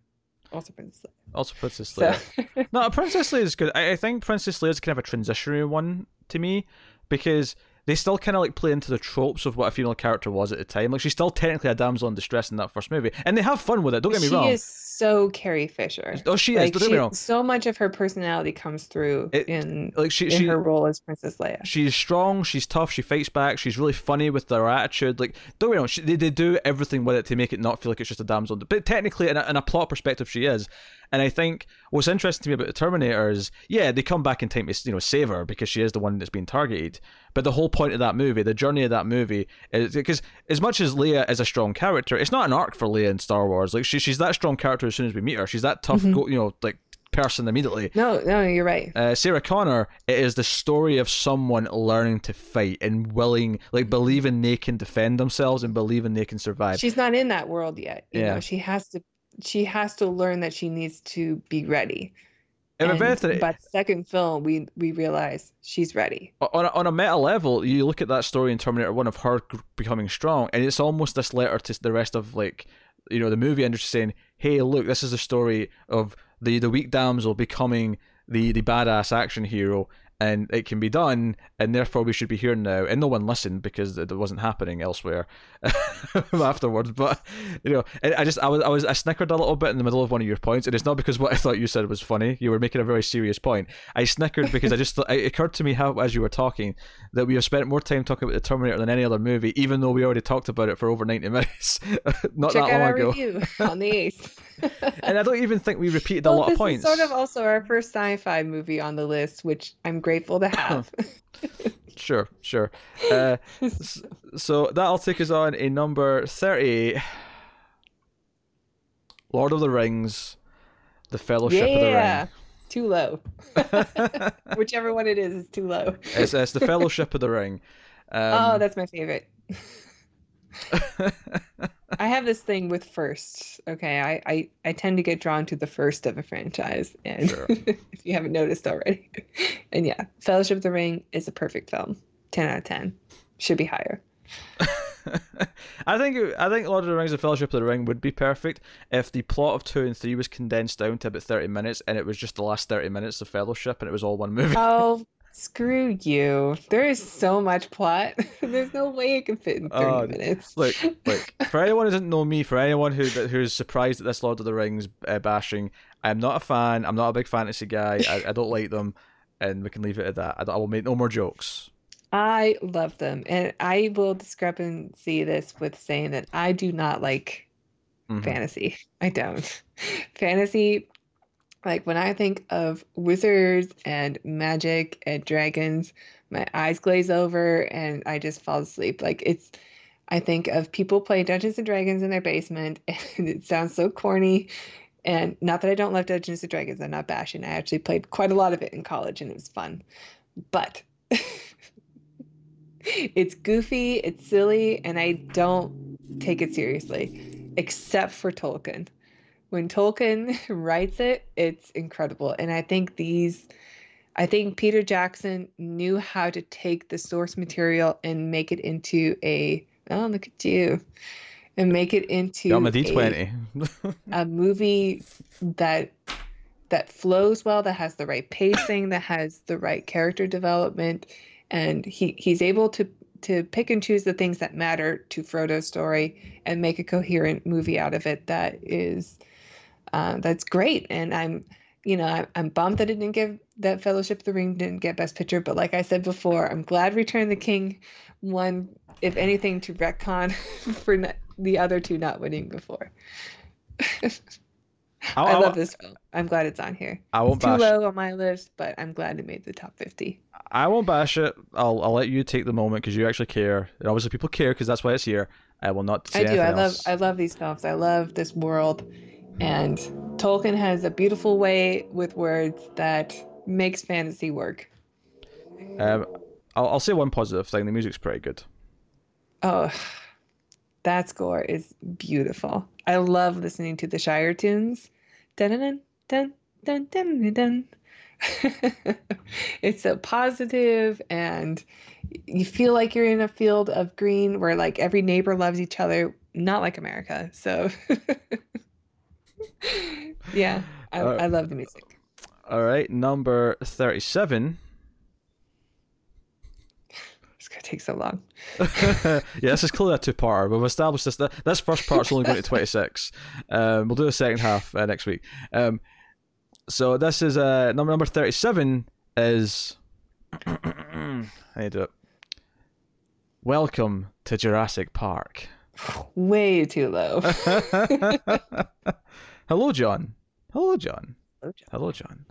also princess Leia. Also, Princess leia so No, Princess Leia is good. I, I think Princess Leia is kind of a transitionary one to me because they still kind of like play into the tropes of what a female character was at the time. Like she's still technically a damsel in distress in that first movie, and they have fun with it. Don't get me she wrong. is so carrie fisher Oh, she is. Don't get me wrong. so much of her personality comes through It- in Like she, in she, her role as Princess Leia. she's strong, she's tough, she fights back, she's really funny with her attitude. Like, don't get me wrong, she, they, they do everything with it to make it not feel like it's just a damsel. But technically, in a, in a plot perspective, she is. And I think what's interesting to me about the Terminator is, yeah, they come back in time to you know save her because she is the one that's being targeted. But the whole point of that movie, the journey of that movie, is because as much as Leia is a strong character, it's not an arc for Leia in Star Wars. Like she, she's that strong character as soon as we meet her. She's that tough, Mhm. go, you know, like person immediately. No, no, you're right. Uh, Sarah Connor, it is the story of someone learning to fight and willing, like believing they can defend themselves and believing they can survive. She's not in that world yet. You Yeah. know, she has to she has to learn that she needs to be ready. And by the second film, we we realize she's ready. on a, on a meta level, you look at that story in Terminator One of her becoming strong, and it's almost this letter to the rest of like, you know, the movie industry saying, "Hey, look, this is the story of the the weak damsel becoming the the badass action hero." And it can be done, and therefore we should be here now. And no one listened because it wasn't happening elsewhere afterwards. But you know, I just I was I was I snickered a little bit in the middle of one of your points, and it's not because what I thought you said was funny. You were making a very serious point. I snickered because I just thought, it occurred to me how as you were talking that we have spent more time talking about the Terminator than any other movie, even though we already talked about it for over ninety minutes, not Check that long ago. on the Ace. And I don't even think we repeated a lot of points. sort of also our first sci-fi movie on the list, which I'm grateful to have. Sure, sure. Uh, so that'll take us on a number thirty. Lord of the Rings, The Fellowship yeah, of the Ring Yeah, too low. Whichever one it is is too low. it's, it's the Fellowship of the Ring. Um, oh, that's my favorite. I have this thing with firsts. Okay, I, I I tend to get drawn to the first of a franchise, and Sure. if you haven't noticed already, and yeah, Fellowship of the Ring is a perfect film. Ten out of ten. Should be higher. I think I think Lord of the Rings: The Fellowship of the Ring would be perfect if the plot of two and three was condensed down to about thirty minutes, and it was just the last thirty minutes of Fellowship, and it was all one movie. Oh, screw you! There is so much plot. There's no way it can fit in thirty Oh, minutes. Look, look. For anyone who doesn't know me, for anyone who who's surprised at this Lord of the Rings uh, bashing, I'm not a fan. I'm not a big fantasy guy. I, I don't like them, and we can leave it at that. I, I will make no more jokes. I love them, and I will discrepancy this with saying that I do not like Mhm. fantasy. I don't. Fantasy, like when I think of wizards and magic and dragons, my eyes glaze over and I just fall asleep. Like it's, I think of people playing Dungeons and Dragons in their basement, and it sounds so corny. And not that I don't love Dungeons and Dragons, I'm not bashing. I actually played quite a lot of it in college and it was fun. But it's goofy, it's silly, and I don't take it seriously, except for Tolkien. When Tolkien writes it, it's incredible. And I think these I think Peter Jackson knew how to take the source material and make it into a oh look at you and make it into a, D20. a movie that that flows well, that has the right pacing, that has the right character development, and he he's able to to pick and choose the things that matter to Frodo's story and make a coherent movie out of it that is uh, that's great. And I'm you know I, I'm bummed that it didn't give that Fellowship of the Ring didn't get Best Picture, but like I said before, I'm glad Return of the King won, if anything, to retcon for not, the other two not winning before. I, I love this film. I'm glad it's on here. I won't It's too bash. low on my list, but I'm glad it made the top 50. I won't bash it. I'll I'll let you take the moment because you actually care. And obviously, people care because that's why it's here. I will not say I do. I love else. I love these films. I love this world. And Tolkien has a beautiful way with words that makes fantasy work. Um, I'll, I'll say one positive thing. The music's pretty good. Oh, that score is beautiful. I love listening to the Shire tunes. Dun dun dun dun dun. It's so positive and you feel like you're in a field of green where like every neighbor loves each other, not like America. So yeah, I, Uh, I love the music. All right, number thirty-seven. It's gonna take so long. yeah, this is clearly a two-parter. We've established this. This first part's only going to twenty-six. Um, we'll do the second half uh, next week. Um, so this is uh, number number thirty-seven is. I need to do it. Welcome to Jurassic Park. Way too low. Hello, John. Hello, John. Hello, John. Hello, John.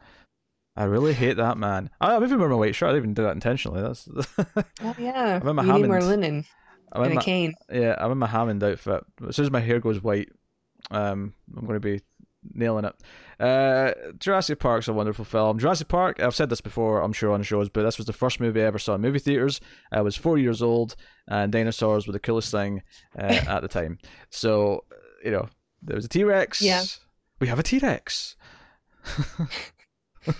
I really hate that man. I, I'm even wearing my white shirt. I didn't even do that intentionally. That's. Oh yeah, I'm in my you need more linen I'm and a my, cane. yeah, I'm in my Hammond outfit. As soon as my hair goes white, um, I'm going to be nailing it. Uh, Jurassic Park's a wonderful film. Jurassic Park, I've said this before, I'm sure on shows, but this was the first movie I ever saw in movie theaters. I was four years old, and dinosaurs were the coolest thing uh, at the time. So, you know, there was a T Rex. Yeah. We have a T Rex.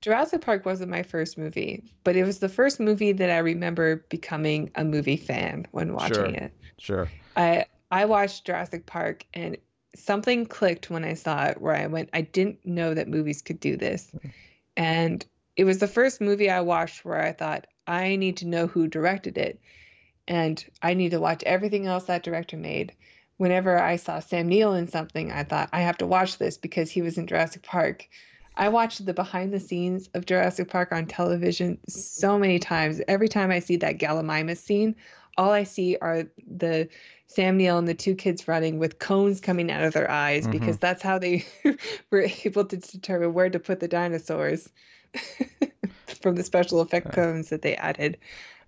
Jurassic Park wasn't my first movie, but it was the first movie that I remember becoming a movie fan when watching Sure. it. Sure. I I watched Jurassic Park and something clicked when I saw it where I went, I didn't know that movies could do this. And it was the first movie I watched where I thought, I need to know who directed it. And I need to watch everything else that director made. Whenever I saw Sam Neill in something, I thought, I have to watch this because he was in Jurassic Park. I watched the behind the scenes of Jurassic Park on television so many times. Every time I see that Gallimimus scene, all I see are the Sam Neill and the two kids running with cones coming out of their eyes Mhm. because that's how they were able to determine where to put the dinosaurs from the special effect cones that they added.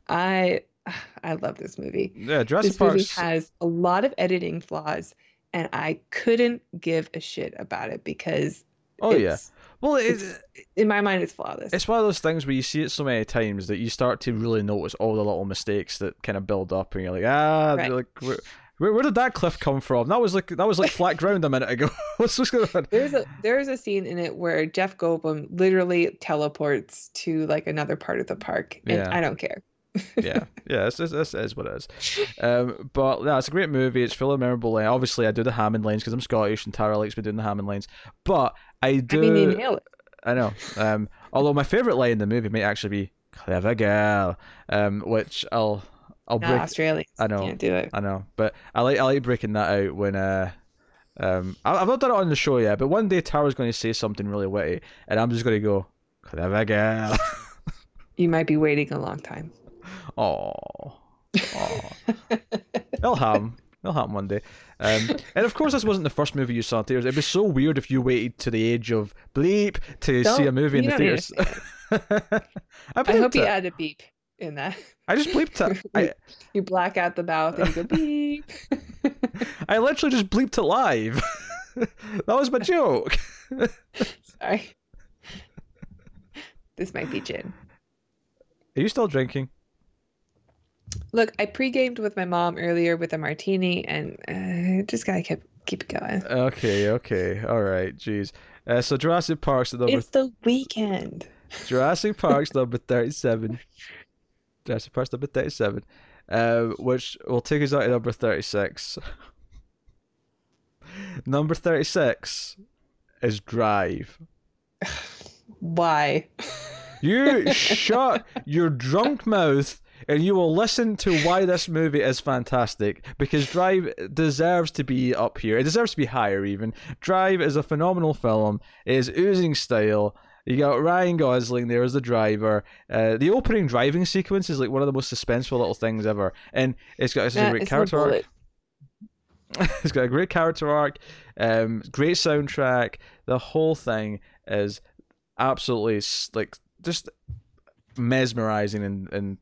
I I love this movie. Yeah, Jurassic This movie has a lot of editing flaws, and I couldn't give a shit about it because oh, yeah. Well, it, it's in my mind it's flawless. it's one of those things where you see it so many times that you start to really notice all the little mistakes that kind of build up, and you're like, ah, Right. like where, where, where did that cliff come from? That was like that was like flat ground a minute ago. what's what's going on? There's a there's a scene in it where Jeff Goldblum literally teleports to like another part of the park, and Yeah. I don't care. Yeah, yeah, it's, it's, it's what it is. Um, but no, it's a great movie. It's full of memorable lines. Obviously, I do the Hammond lines because I'm Scottish, and Tara likes me doing the Hammond lines. But I do. I mean, you nail it. I know. Um, although my favorite line in the movie may actually be "clever girl," um, which I'll I'll Not break. Australians. I know. Can't do it. I know, but I like I like breaking that out when uh um I, I've not done it on the show yet, but one day Tara's going to say something really witty, and I'm just going to go clever girl. You might be waiting a long time. Oh, oh, it'll happen. It'll happen one day. Um, and of course, this wasn't the first movie you saw in theaters. It'd be so weird if you waited to the age of bleep to Don't- see a movie in the don't need to theaters. I, I hope you it. add a beep in that. I just bleeped it. I, You black out the mouth and you go beep. I literally just bleeped it live. that was my joke. Sorry. This might be gin. Are you still drinking? Look, I pre-gamed with my mom earlier with a martini, and uh, just gotta keep keep it going. Okay, okay, all right. Jeez. Uh, so Jurassic Park's at number. It's the weekend. Jurassic Park's number 37. Jurassic Park's number 37. Uh, which will take us out to number 36. number 36 is Drive. Why? You shut your drunk mouth and you will listen to why this movie is fantastic because Drive deserves to be up here. It deserves to be higher, even. Drive is a phenomenal film. It is oozing style. You got Ryan Gosling there as the driver. Uh, the opening driving sequence is like one of the most suspenseful little things ever, and it's got it's a great it's character arc. it's got a great character arc, um, great soundtrack. The whole thing is absolutely like just mesmerizing, and, and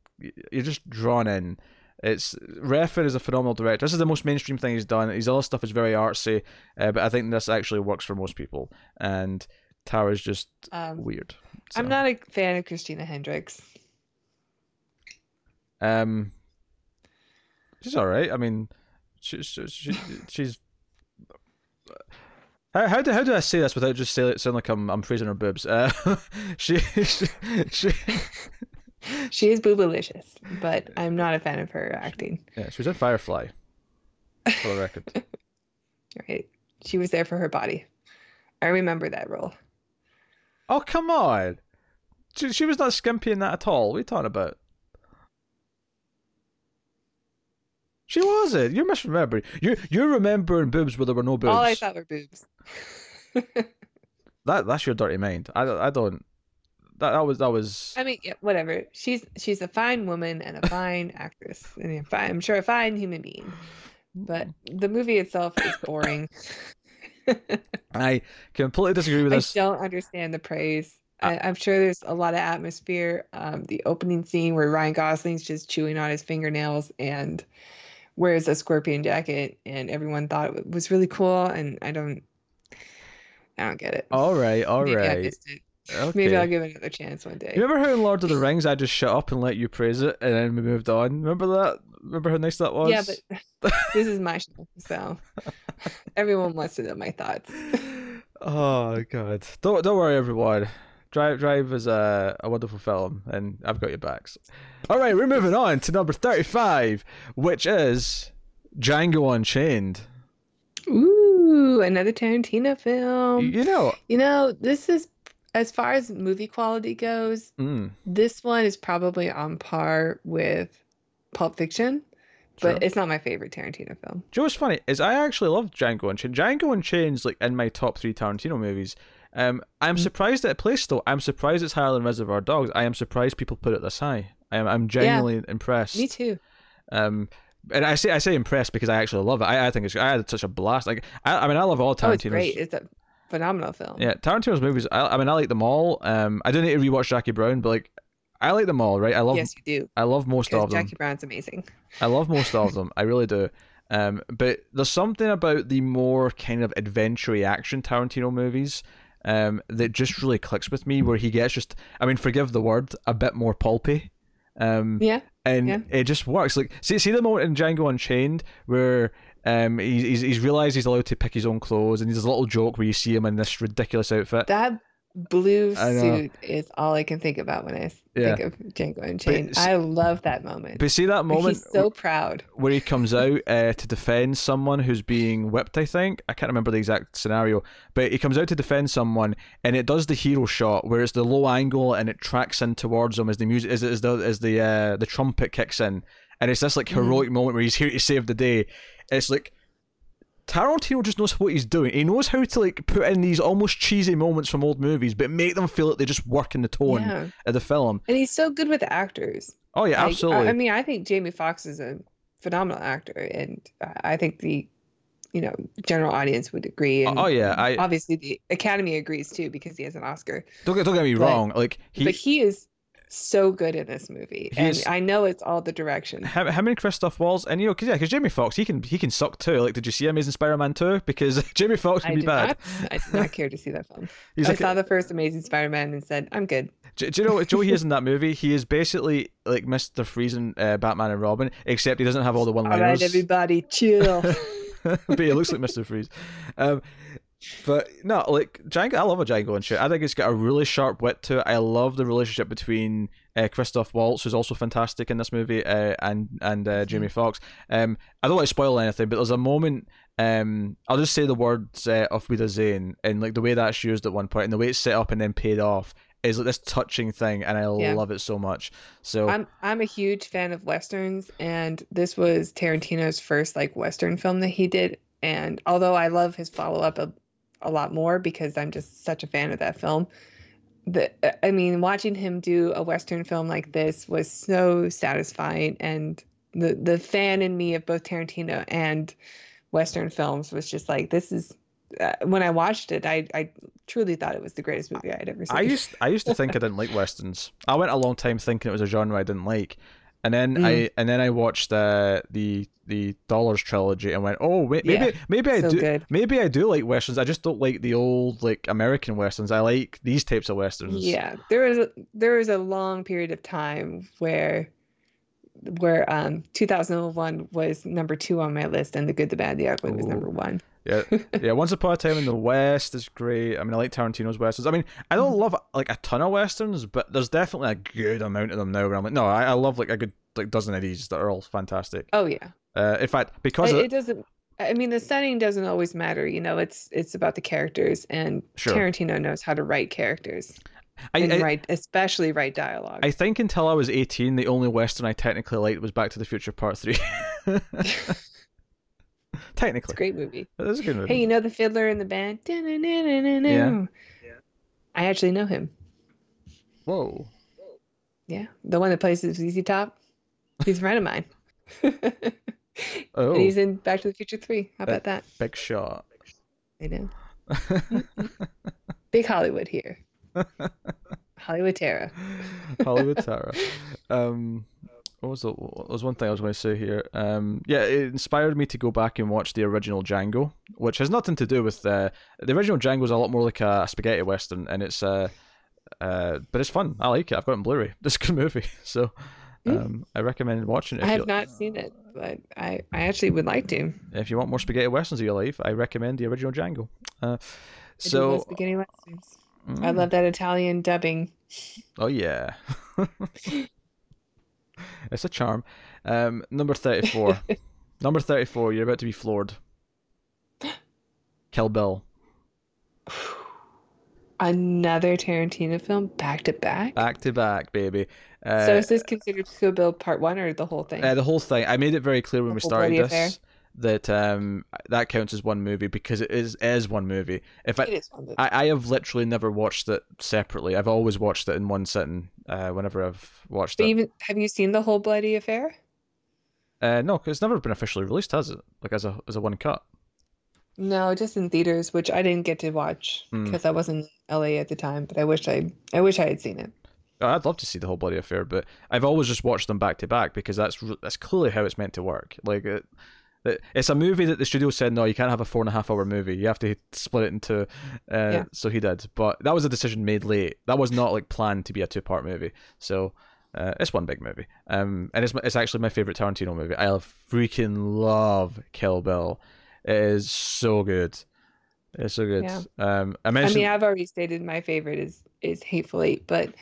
you're just drawn in. It's Refn is a phenomenal director. This is the most mainstream thing he's done. His other stuff is very artsy, uh, but I think this actually works for most people. And Tower's just Um, weird. I'm not a fan of Christina Hendricks. Um, she's all right. I mean, she, she, she, she's. How, how do how do I say this without just say, sound like I'm I'm praising her boobs? Uh, she, she, she She is boobalicious, but I'm not a fan of her acting. yeah, she was in Firefly. For the record, Right? She was there for her body. I remember that role. oh come on, she, she was not skimpy in that at all. What are you talking about? She wasn't. You're misremembering. You you're remembering boobs where there were no boobs. All I thought were boobs. That that's your dirty mind. I, I don't. That that was that was. I mean, yeah, whatever. She's she's a fine woman and a fine actress, and a fine, I'm sure a fine human being. But the movie itself is boring. I completely disagree with that. I this. don't understand the praise. I, I'm sure there's a lot of atmosphere. Um, the opening scene where Ryan Gosling's just chewing on his fingernails and wears a scorpion jacket, and everyone thought it was really cool. And I don't, I don't get it. All right, all Maybe I right. Okay. Maybe I'll give it another chance one day. You remember how in Lord of the Rings I just shut up and let you praise it, and then we moved on? Remember that? Remember how nice that was? Yeah, but this is my show, so everyone wants to know my thoughts. oh god, don't don't worry, everyone. Drive Drive is a, a wonderful film, and I've got your backs. All right, we're moving on to number thirty-five, which is Django Unchained. Ooh, another Tarantino film. You know, You know, this is as far as movie quality goes, mm, this one is probably on par with Pulp Fiction, sure. but it's not my favorite Tarantino film. Do you know what's funny is I actually love Django Unchained. Django Unchained's like in my top three Tarantino movies. Um, I'm Mm. surprised at it placed though. I'm surprised it's higher than Reservoir Dogs. I am surprised people put it this high. I am I'm genuinely impressed. Me too. Um, and I say I say impressed because I actually love it. I, I think it's I had such a blast. Like I, I mean I love all Tarantino. Oh, it's great. It's a phenomenal film. yeah, Tarantino's movies. I, I mean I like them all. Um, I don't need to rewatch Jackie Brown, but like I like them all. Right, I love Yes, you do. I love most of them. Jackie Brown's amazing. I love most of them. I really do. Um, but there's something about the more kind of adventure action Tarantino movies um, that just really clicks with me. Where he gets just, I mean, forgive the word, a bit more pulpy. Um, Yeah. and Yeah. it just works. Like, see, see the moment in Django Unchained where um, he's, he's he's realized he's allowed to pick his own clothes, and there's a little joke where you see him in this ridiculous outfit. That blue suit is all I can think about when I Yeah. think of Django Unchained. I love that moment. but see that moment He's so proud. where he comes out uh, to defend someone who's being whipped. I think I can't remember the exact scenario, but he comes out to defend someone, and it does the hero shot where it's the low angle and it tracks in towards him as the music as, as the as the uh, the trumpet kicks in, and it's this like Mhm. heroic moment where he's here to save the day. It's like. Tarantino just knows what he's doing. He knows how to like put in these almost cheesy moments from old movies, but make them feel like they just work in the tone Yeah. of the film. And he's so good with actors. Oh yeah, Like, I- absolutely. I, mean, I think Jamie Foxx is a phenomenal actor, and I I think the, you know, general audience would agree. And oh yeah, I obviously the Academy agrees too because he has an Oscar. don't get don't get me But- wrong. Like he, but he is so good in this movie, He and I know it's all the direction. How, how many Christoph Waltz and you know, cause yeah, because Jamie Foxx he can he can suck too. Like, did you see Amazing Spider-Man two? Because Jamie Foxx can I be bad. not. I did not care to see that film. He's I like, saw the first Amazing Spider-Man and said, "I'm good." do, do you know what Joe he is in that movie? He is basically like Mister Freeze in uh, Batman and Robin, except he doesn't have all the one-liners. All right, everybody, chill. but he looks like Mister Freeze. Um, but no, like Django, I love a Django Unchained. I think it's got a really sharp wit to it. I love the relationship between uh, Christoph Waltz, who's also fantastic in this movie, uh, and and uh, Jamie Foxx. Um, I don't want to spoil anything, but there's a moment. Um, I'll just say the words uh, of Wiedersehen and like the way that's used at one point and the way it's set up and then paid off is like this touching thing, and I Yeah. love it so much. So I'm I'm a huge fan of westerns, and this was Tarantino's first like western film that he did. And although I love his follow up a, lot more because I'm just such a fan of that film, the I mean, watching him do a western film like this was so satisfying, and the the fan in me of both Tarantino and western films was just like this is. Uh, when I watched it, I I truly thought it was the greatest movie I had ever seen. I used I used to think I didn't like westerns. I went a long time thinking it was a genre I didn't like, and then Mm. I and then I watched uh, the the Dollars trilogy and went, oh wait, maybe Yeah, maybe I so do good. maybe I do like westerns. I just don't like the old like American westerns. I like these types of westerns. Yeah, there was a, there was a long period of time where where um 2001 was number two on my list, and The Good, the Bad, the Ugly was number one. yeah, yeah. Once upon a time in the West is great. I mean, I like Tarantino's westerns. I mean, I Mm-hmm. don't love like a ton of westerns, but there's definitely a good amount of them now. Where I'm like, no, I, I love like a good like dozen of these that are all fantastic. Oh yeah, Uh, in fact, because it, of, it doesn't. I mean, the setting doesn't always matter. You know, it's it's about the characters, and Sure. Tarantino knows how to write characters I, and I, write, especially write dialogue. I think until I was 18, the only Western I technically liked was Back to the Future Part 3. it's technically. a great movie. A good movie. Hey, you know the fiddler in the band? Yeah. I actually know him. Whoa. Yeah, the one that plays the ZZ Top. He's a friend of mine. Oh, And he's in Back to the Future 3. How about that? big shot. I know. Big Hollywood here. Hollywood Tara. Hollywood Tara. Um, what was the? What was one thing I was going to say here? Um, yeah, it inspired me to go back and watch the original Django, which has nothing to do with uh, the original Django is a lot more like a spaghetti western, and it's uh, uh, but it's fun. I like it. I've got it on Blu-ray. It's a good movie, so um, I recommend watching it. I have you- not seen it, but I, I actually would like to. if you want more spaghetti westerns of your life, I recommend the original Django. Uh, I so, spaghetti westerns. I mm, love that Italian dubbing. Oh yeah, it's a charm. Um, number thirty-four. number thirty-four. You're about to be floored. Kill Bill, Another Tarantino film, back to back. back to back, baby. Uh, so is this considered Kill Bill Part One or the whole thing? uh, the whole thing. I made it very clear when The we started this that um that counts as one movie because it is is one movie. If I, it is one movie. I, I have literally never watched it separately. I've always watched it in one sitting. Uh, whenever I've watched But it. even have you seen the whole bloody affair? Uh, no, 'cause it's never been officially released, has it? Like as a as a one cut. No, just in theaters, which I didn't get to watch Hmm. because I wasn't in LA at the time. But I wish I, I wish I had seen it. Oh, I'd love to see the whole bloody affair, but I've always just watched them back to back because that's that's clearly how it's meant to work. Like it, it's a movie that the studio said no, you can't have a four and a half hour movie. You have to split it into. Uh, Yeah. So he did, but that was a decision made late. That was not like planned to be a two part movie. So. Uh, it's one big movie, um, and it's it's actually my favorite Tarantino movie. I freaking love Kill Bill. It is so good. It's so good. Yeah. Um, I I mean, I've already stated my favorite is is Hateful Eight, but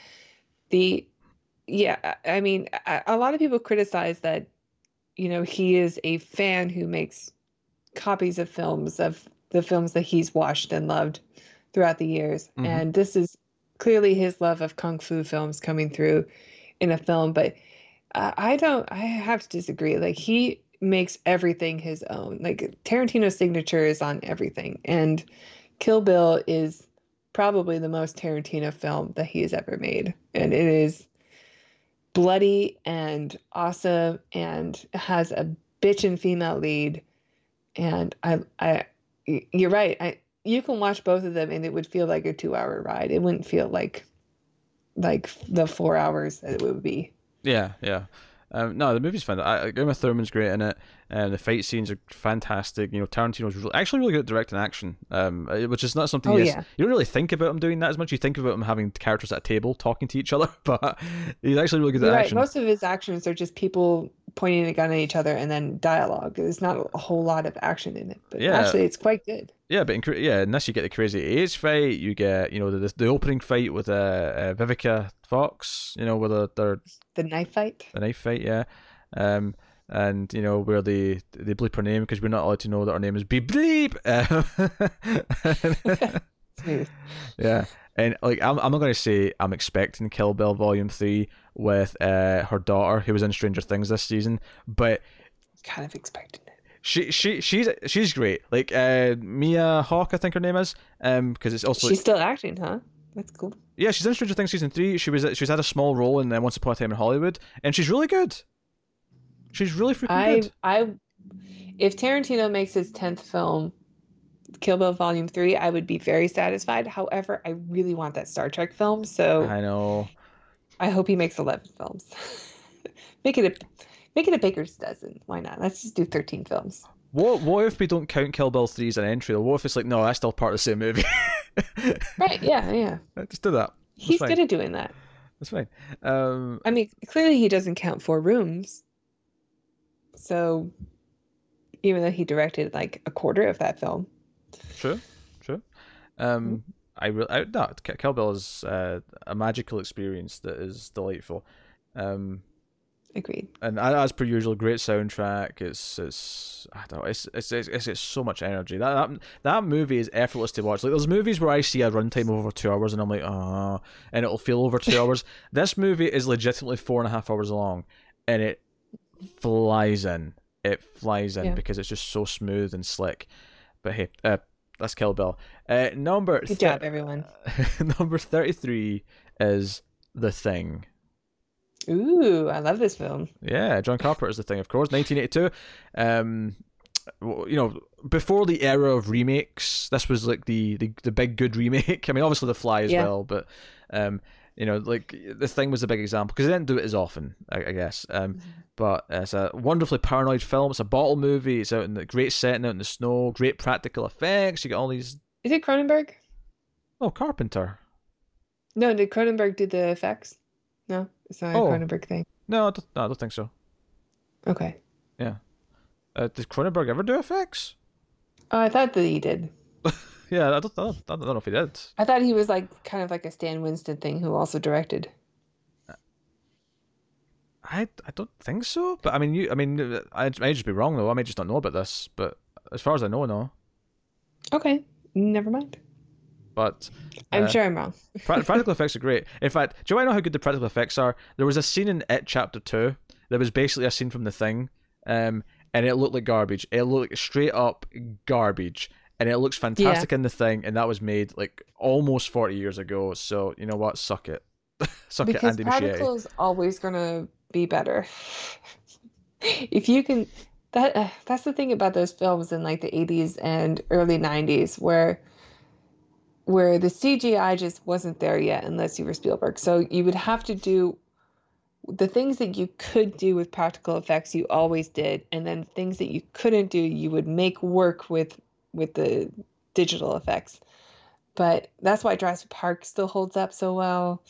the yeah, I mean, a lot of people criticize that, you know, he is a fan who makes copies of films of the films that he's watched and loved throughout the years, Mhm. and this is clearly his love of kung fu films coming through in a film, but uh, I don't. I have to disagree. Like he makes everything his own. Like Tarantino's signature is on everything, and Kill Bill is probably the most Tarantino film that he has ever made, and it is bloody and awesome, and has a bitchin' female lead. And I, I, you're right. I you can watch both of them, and it would feel like a two-hour ride. It wouldn't feel like like the four hours that it would be. Yeah, yeah. Um, no, the movie's fun. I, Uma Thurman's great in it. And the fight scenes are fantastic. You know, Tarantino's really, actually really good at directing action, um, uh, which is not something Oh, you, yeah. you don't really think about him doing that as much. You think about him having characters at a table talking to each other, but he's actually really good You're at right. action. Most of his actions are just people pointing a gun at each other and then dialogue. There's not a whole lot of action in it, but Yeah. actually, it's quite good. Yeah, but in, yeah, unless you get the Crazy age fight, you get you know the the opening fight with uh, uh Vivica Fox, you know, with a, their The knife fight. the knife fight, yeah, um, and you know where they they bleep her name because we're not allowed to know that her name is Beep Bleep. Um, yeah, and like I'm I'm not gonna say I'm expecting Kill Bill Volume Three with uh her daughter who was in Stranger Things this season, but Kind of expecting it. she she she's she's great. Like uh Mia Hawke, I think her name is, um, because it's also She's still acting, huh? That's cool. Yeah, she's in Stranger Things season three. She was she's had a small role in uh, Once Upon a Time in Hollywood, and she's really good. She's really freaking I good. I if Tarantino makes his 10th film Kill Bill Volume 3, I would be very satisfied. However, I really want that Star Trek film, so I know. I hope he makes 11 films. make it a make it a baker's dozen. Why not? Let's just do 13 films. What what if we don't count Kill Bill three as an entry? Though? What if it's like no, that's still part of the same movie? Right, yeah, yeah. Just do that. He's fine. good at doing that. That's fine. Um, I mean, clearly he doesn't count four rooms. So even though he directed like a quarter of that film. true, true. Um, I really I, no, Kill Bill is uh, a magical experience that is delightful. Um, Agreed. and as per usual, great soundtrack. It's it's I don't know, it's it's it's, it's, so much energy. That, that that movie is effortless to watch. Like there's movies where I see a runtime of over two hours and I'm like, ah, and it'll feel over two hours. This movie is legitimately four and a half hours long, and it flies in. It flies in Yeah. because it's just so smooth and slick. But hey, uh, that's Kill Bill. Uh, number Good thir- job, everyone. number thirty three is The Thing. Ooh, I love this film. Yeah, John Carpenter is the thing, of course. 1982. Um, you know, before the era of remakes, this was like the the, the big good remake. I mean, obviously The Fly as Yeah. well, but um, you know, like the thing was a big example because they didn't do it as often, I, I guess. Um, but it's a wonderfully paranoid film. It's a bottle movie. It's out in the great setting out in the snow, great practical effects. You get all these. Is it Cronenberg? Oh, Carpenter. No, did Cronenberg do the effects? No, it's not a Oh. Cronenberg thing. No, I don't, no, I don't think so. Okay. Uh, did Cronenberg ever do effects? Oh, I thought that he did. Yeah, I don't, I don't, I don't know if he did. I thought he was like kind of like a Stan Winston thing who also directed. I, I don't think so, but I mean, you, I mean, I, I may just be wrong though. I may just not know about this, but as far as I know, no. Okay, never mind. But I'm Uh, sure I'm wrong. practical effects are great. In fact, do you know how good the practical effects are? There was a scene in It Chapter Two that was basically a scene from The Thing, um, and it looked like garbage. It looked straight up garbage, and it looks fantastic in The Thing, and that was made like almost forty years ago. So you know what? Suck it, suck it, Because Andy Muschietti. practical is always gonna be better. if you can, that uh, that's the thing about those films in like the 80s and early 90s, where where the CGI just wasn't there yet, unless you were Spielberg. So you would have to do the things that you could do with practical effects. You always did, and then things that you couldn't do, you would make work with with the digital effects. But that's why Jurassic Park still holds up so well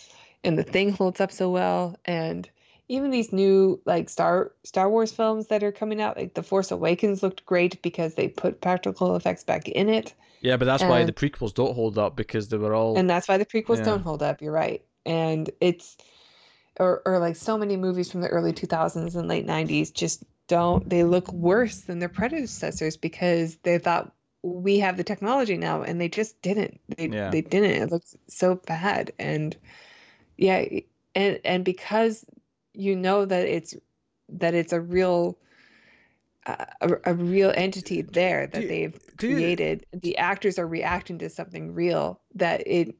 and the thing holds up so well and even these new like star star wars films that are coming out like the force awakens looked great because they put practical effects back in it Yeah, but that's why the prequels don't hold up because they were all. and that's why the prequels Yeah. don't hold up you're right and it's or, or like so many movies from the early 2000s and late 90s just don't they look worse than their predecessors because they thought we have the technology now and they just didn't. They, Yeah. they didn't. It looks so bad. And yeah and and because you know that it's that it's a real uh, a, a real entity there that Do- they've do you- created the actors are reacting to something real that it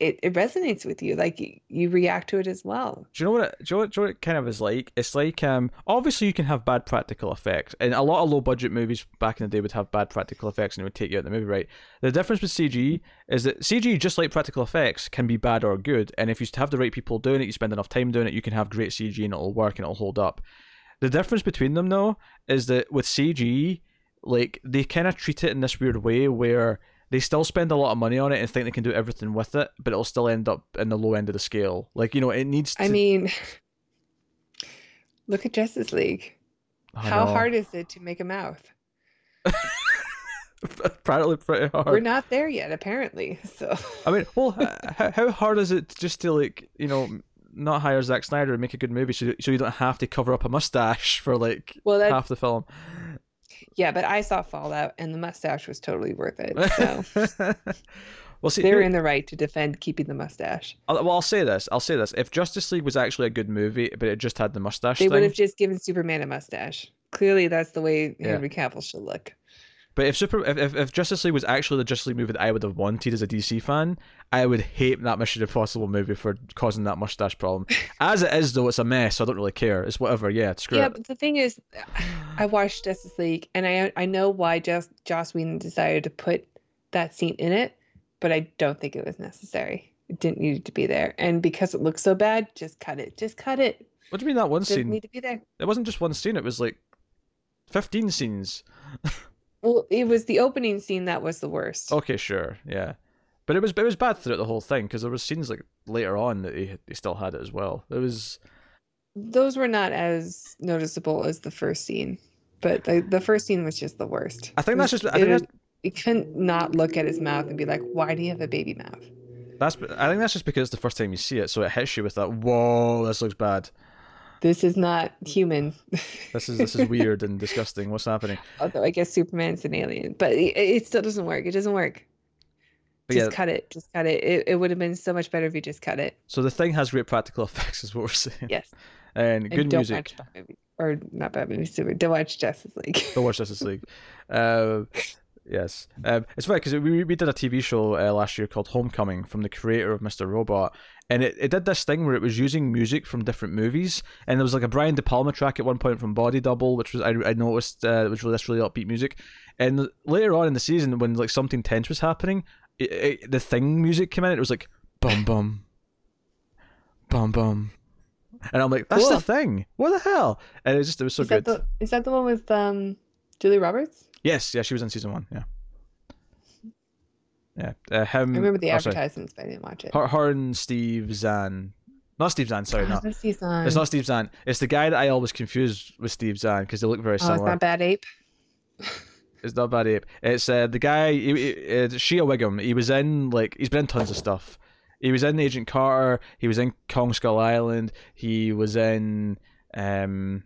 it, it resonates with you like you react to it as well Do you know what? It, do, you know what, kind of is like? It's like um, obviously you can have bad practical effects, and a lot of low budget movies back in the day would have bad practical effects, and it would take you out of the movie. Right? The difference with CG is that CG, just like practical effects, can be bad or good, and if you have the right people doing it, you spend enough time doing it, you can have great CG and it'll work and it'll hold up. The difference between them though is that with CG, like they kind of treat it in this weird way where they still spend a lot of money on it and think they can do everything with it, but it'll still end up in the low end of the scale. Like you know, it needs. To... I mean, look at Justice League. I How know. hard is it to make a mouth? Apparently, pretty hard. We're not there yet, apparently. So I mean, well, h- h- how hard is it just to like you know not hire Zack Snyder and make a good movie so so you don't have to cover up a mustache for like well, half the film? Yeah, but I saw Fallout, and the mustache was totally worth it. So well, see, they're in the right to defend keeping the mustache. I'll, well, I'll say this. I'll say this. If Justice League was actually a good movie, but it just had the mustache They thing, would have just given Superman a mustache. Clearly, that's the way Yeah. Henry Cavill should look. But if Super, if, if, Justice League was actually the Justice League movie that I would have wanted as a DC fan, I would hate that Mission Impossible movie for causing that mustache problem. As it is, though, it's a mess. So I don't really care. It's whatever. Yeah, screw yeah, it. but the thing is, I watched Justice League, and I I know why just Joss Whedon decided to put that scene in it, but I don't think it was necessary. It didn't need to be there, and because it looks so bad, just cut it. Just cut it. What do you mean that one Doesn't scene? need to be there. It wasn't just one scene. It was like fifteen scenes. Well, it was the opening scene that was the worst. Okay, sure, yeah. But it was it was bad throughout the whole thing because there was scenes like later on that he, he still had it as well. It was Those were not as noticeable as the first scene, but the, the first scene was just the worst. I think It that's just I it think was- that's, you couldn't not look at his mouth and be like, "Why do you have a baby mouth?" that's I think that's just because it's the first time you see it, so it hits you with that. Whoa, this looks bad. This is not human. This is this is weird and disgusting. What's happening? Although I guess Superman's an alien, but it, it still doesn't work. It doesn't work. But just yeah, cut it. Just cut it. It, it would have been so much better if you just cut it. so the thing has great practical effects, is what we're saying. Yes. And And good don't music. watch Batman movies. or not Batman movies. Super. Don't watch Justice League. Don't watch Justice League. Uh, yes, um, it's funny because we we did a TV show uh, last year called Homecoming from the creator of Mr. Robot, and it, it did this thing where it was using music from different movies, and there was like a Brian De Palma track at one point from Body Double, which was I, I noticed uh, was really this really upbeat music, and later on in the season when like something tense was happening, it, it, the thing music came in, it was like bum bum, bum bum. And I'm like, that's Cool. the thing. What the hell? And it just it was so is good. that the is that the one with um Julia Roberts? Yes, yeah, she was in season one. Yeah, yeah. Uh, him. I remember the oh, sorry. advertisements, but I didn't watch it. Her, her and Steve Zahn. Not Steve Zahn. Sorry, Oh, no. this season. It's not Steve Zahn. It's the guy that I always confuse with Steve Zahn because they look very similar. Oh, it's not Bad Ape. It's not bad ape. It's uh, the guy. He, he, it's Shea Whigham. He was in like he's been in tons of stuff. He was in Agent Carter. He was in Kong Skull Island. He was in um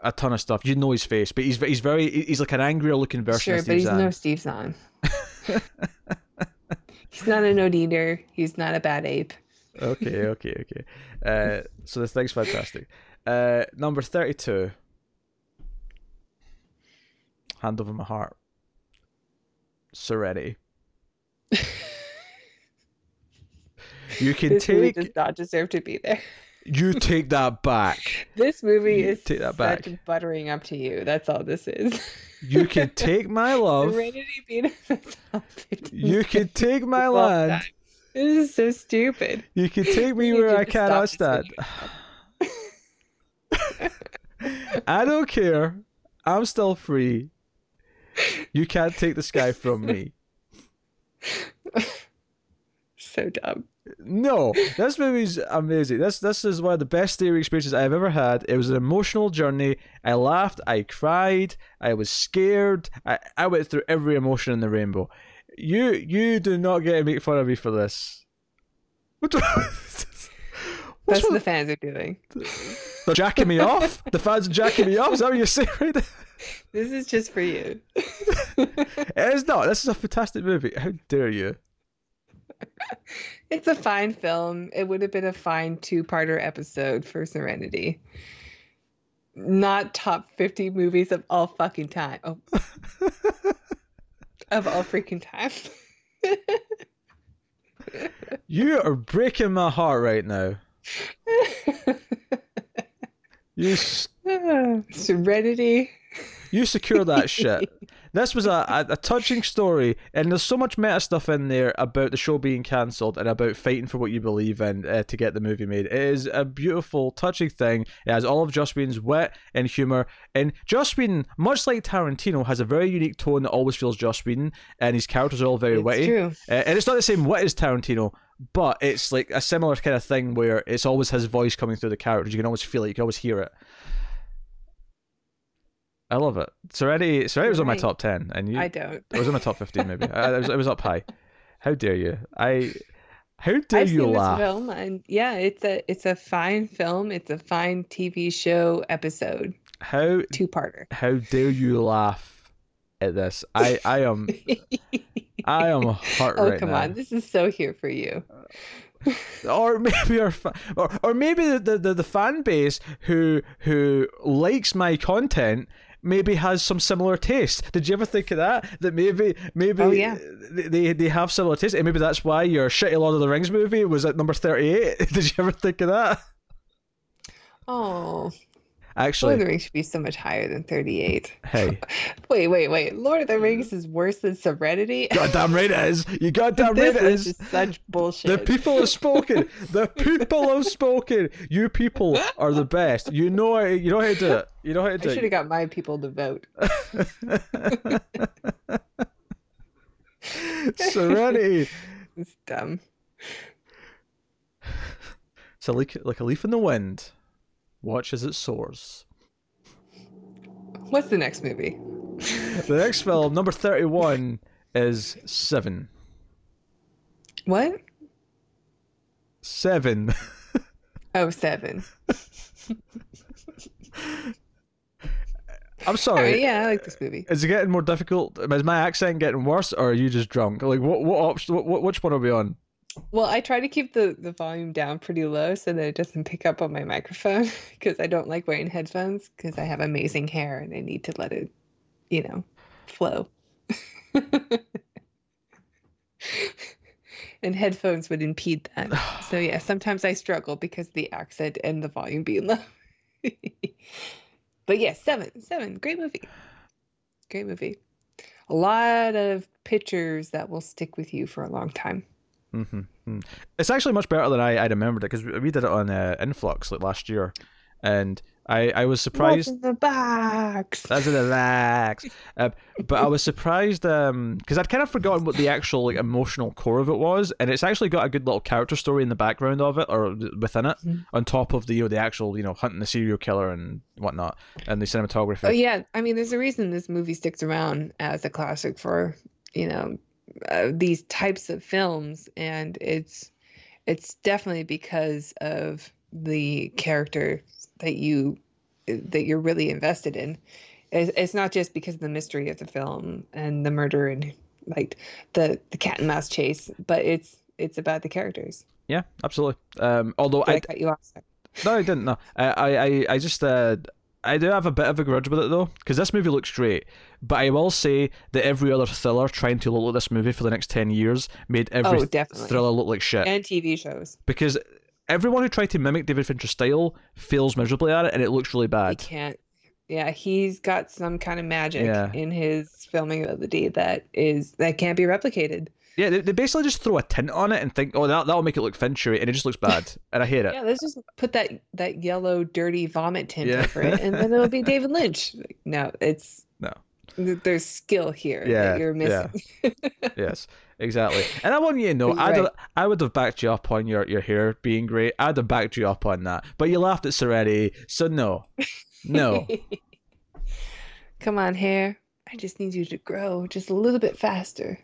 a ton of stuff. You know his face, but he's he's very he's like an angrier looking version Sure, of but Steve he's Zahn. no Steve Zahn. he's not a no eater. He's not a bad ape. okay, okay, okay. Uh, so the thing's fantastic. Uh, number thirty-two. Hand over my heart. Serenity. You can This movie take does not deserve to be there. you take that back. This movie You is take that back. buttering up to you. That's all this is. You can take my love. Serenity being You can take my land. This is so stupid. You can take me where I cannot stand. I don't care. I'm still free. You can't take the sky from me. So dumb. No, this movie's amazing. This this is one of the best theater experiences I've ever had. It was an emotional journey. I laughed, I cried, I was scared. I, I went through every emotion in the rainbow. You you do not get to make fun of me for this. What the, What's That's what the fans are doing. They're jacking me off? The fans are jacking me off? Is that what you're saying right there? This is just for you. It is not. This is a fantastic movie. How dare you? It's a fine film. It would have been a fine two-parter episode for Serenity. Not top 50 movies of all fucking time. Oh. of all freaking time. You are breaking my heart right now. You s- Serenity. You secure that shit. this was a, a, a touching story, and there's so much meta stuff in there about the show being cancelled and about fighting for what you believe in uh, to get the movie made. It is a beautiful, touching thing. It has all of Joss Whedon's wit and humor, and Joss Whedon, much like Tarantino, has a very unique tone that always feels Joss Whedon, and his characters are all very It's witty. true. Uh, and it's not the same wit as Tarantino, but it's like a similar kind of thing where it's always his voice coming through the characters. You can always feel it. You can always hear it. I love it. Serenity, Serenity was on my top ten, and you, I don't. it was on my top fifteen, maybe. I, it, was, it was up high. How dare you? I. How dare I've you seen laugh? this film, and yeah, it's a it's a fine film. It's a fine TV show episode, How two parter. how dare you laugh at this? I I am I am hurt oh right come now. on, this is so here for you. Uh, or maybe our fa- or, or maybe the, the, the, the fan base who who likes my content maybe has some similar taste. Did you ever think of that? That maybe maybe Oh, yeah. they they have similar taste, and maybe that's why your shitty Lord of the Rings movie was at number thirty eight. Did you ever think of that? Oh, Actually, Lord of the Rings should be so much higher than 38. hey, Wait, wait, wait. Lord of the Rings is worse than Serenity? goddamn right it is. You goddamn right it is is. such bullshit. The people have spoken. The people have spoken. You people are the best. You know how you know how to do it. You know how to do I should have got my people to vote. Serenity. It's dumb. It's a leak, like a leaf in the wind. Watch as it soars. What's the next movie? The next film, number 31, is Seven. What? Seven. Oh, seven. I'm Oh, sorry. yeah, I like this movie. Is it getting more difficult? Is my accent getting worse, or are you just drunk? Like, what what option? What which one are we on? Well, I try to keep the, the volume down pretty low so that it doesn't pick up on my microphone because I don't like wearing headphones because I have amazing hair and I need to let it, you know, flow. and headphones would impede that. So yeah, sometimes I struggle because of the accent and the volume being low. but yeah, seven, seven, great movie. Great movie. A lot of pictures that will stick with you for a long time. Mm-hmm. It's actually much better than I I remembered it because we did it on uh, Influx like last year, and I I was surprised. What's in the box? That's in the max. Uh, but I was surprised because I'd kind of forgotten what the actual like emotional core of it was, and it's actually got a good little character story in the background of it or within it, Mhm. on top of the you know the actual you know hunting the serial killer and whatnot, and the cinematography. Oh yeah, I mean, there's a reason this movie sticks around as a classic for you know uh, these types of films, and it's it's definitely because of the character that you that you're really invested in. It's, it's not just because of the mystery of the film and the murder and like the the cat and mouse chase, but it's it's about the characters. Yeah, absolutely. Um, although Did I, I cut you off? Sorry. no, I didn't. No, I I I- I just uh, I do have a bit of a grudge with it though, because this movie looks great. But I will say that every other thriller trying to look like this movie for the next ten years made every Oh, thriller look like shit. And TV shows. because everyone who tried to mimic David Fincher's style fails miserably at it, and it looks really He bad. can't. Yeah, he's got some kind of magic Yeah. in his filming ability that is that can't be replicated. Yeah, they, they basically just throw a tint on it and think, oh, that that'll make it look Finchery, and it just looks bad, and I hate it. Yeah, let's just put that that yellow, dirty vomit tint Yeah. over it, and then it'll be David Lynch. No, it's No. There's skill here Yeah, that you're yeah. missing. yes, exactly. And I want you to know, I'd have. I would have backed you up on your, your hair being great. I'd have backed you up on that, but you laughed at Serenity, so no, no. Come on, hair. I just need you to grow just a little bit faster.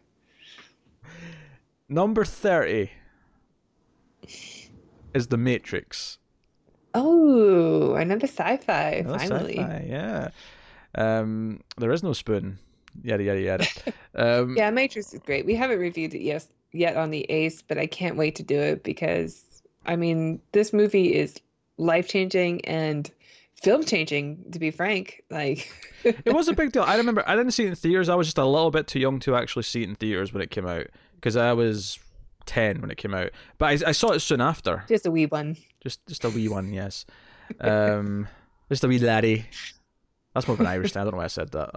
Number thirty is The Matrix. Oh, another sci-fi. Another finally. sci-fi, yeah. Um, there is no spoon. Yada yada yada. Um, Yeah, Matrix is great. We haven't reviewed it yes yet on the Ace, but I can't wait to do it because I mean this movie is life changing and film changing. To be frank, like it was a big deal. I remember I didn't see it in theaters. I was just a little bit too young to actually see it in theaters when it came out because I was ten when it came out. But I, I saw it soon after. just a wee one. Just just a wee one, yes. Um, just a wee laddie. That's more of an Irish thing. I don't know why I said that.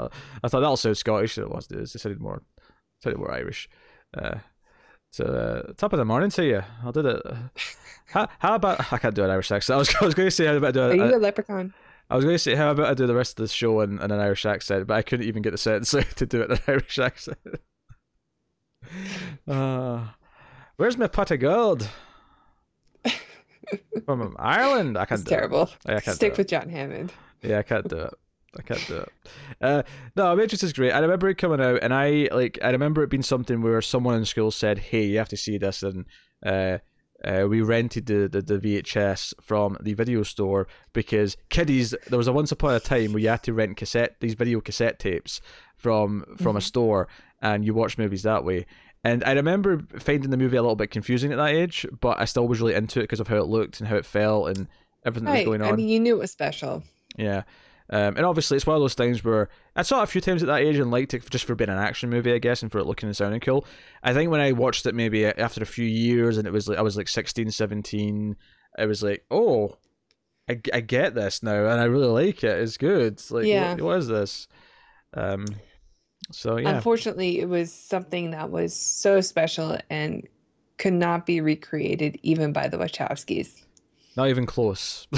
I thought that'll sound Scottish. It was. It sounded more, it sounded more Irish. Uh, so uh, top of the morning to you. I'll do that. How, how about I can't do an Irish accent. I was, I was going to say how about I do Are you a leprechaun? I was going to say how about I do the rest of the show in, in an Irish accent, but I couldn't even get the sentence to do it in an Irish accent. uh, where's my pot of gold? From Ireland. I can't It's do it. terrible. I can't Stick it. with John Hammond. Yeah, I can't do it. I can't do it. Uh, no, Matrix is great. I remember it coming out, and I like. I remember it being something where someone in school said, "Hey, you have to see this," and uh, uh, we rented the, the the VHS from the video store because kiddies. There was a once upon a time where you had to rent cassette these video cassette tapes from from a store, and you watch movies that way. And I remember finding the movie a little bit confusing at that age, but I still was really into it because of how it looked and how it felt and everything that was going on. I mean, you knew it was special. Yeah. Um, and obviously, it's one of those things where I saw it a few times at that age and liked it just for being an action movie, I guess, and for it looking and sounding cool. I think when I watched it maybe after a few years and it was like, I was like 16, 17, I was like, oh, I, I get this now and I really like it. It's good. Like, Yeah. what, what is this? Um, so, yeah. Unfortunately, it was something that was so special and could not be recreated even by the Wachowskis. Not even close.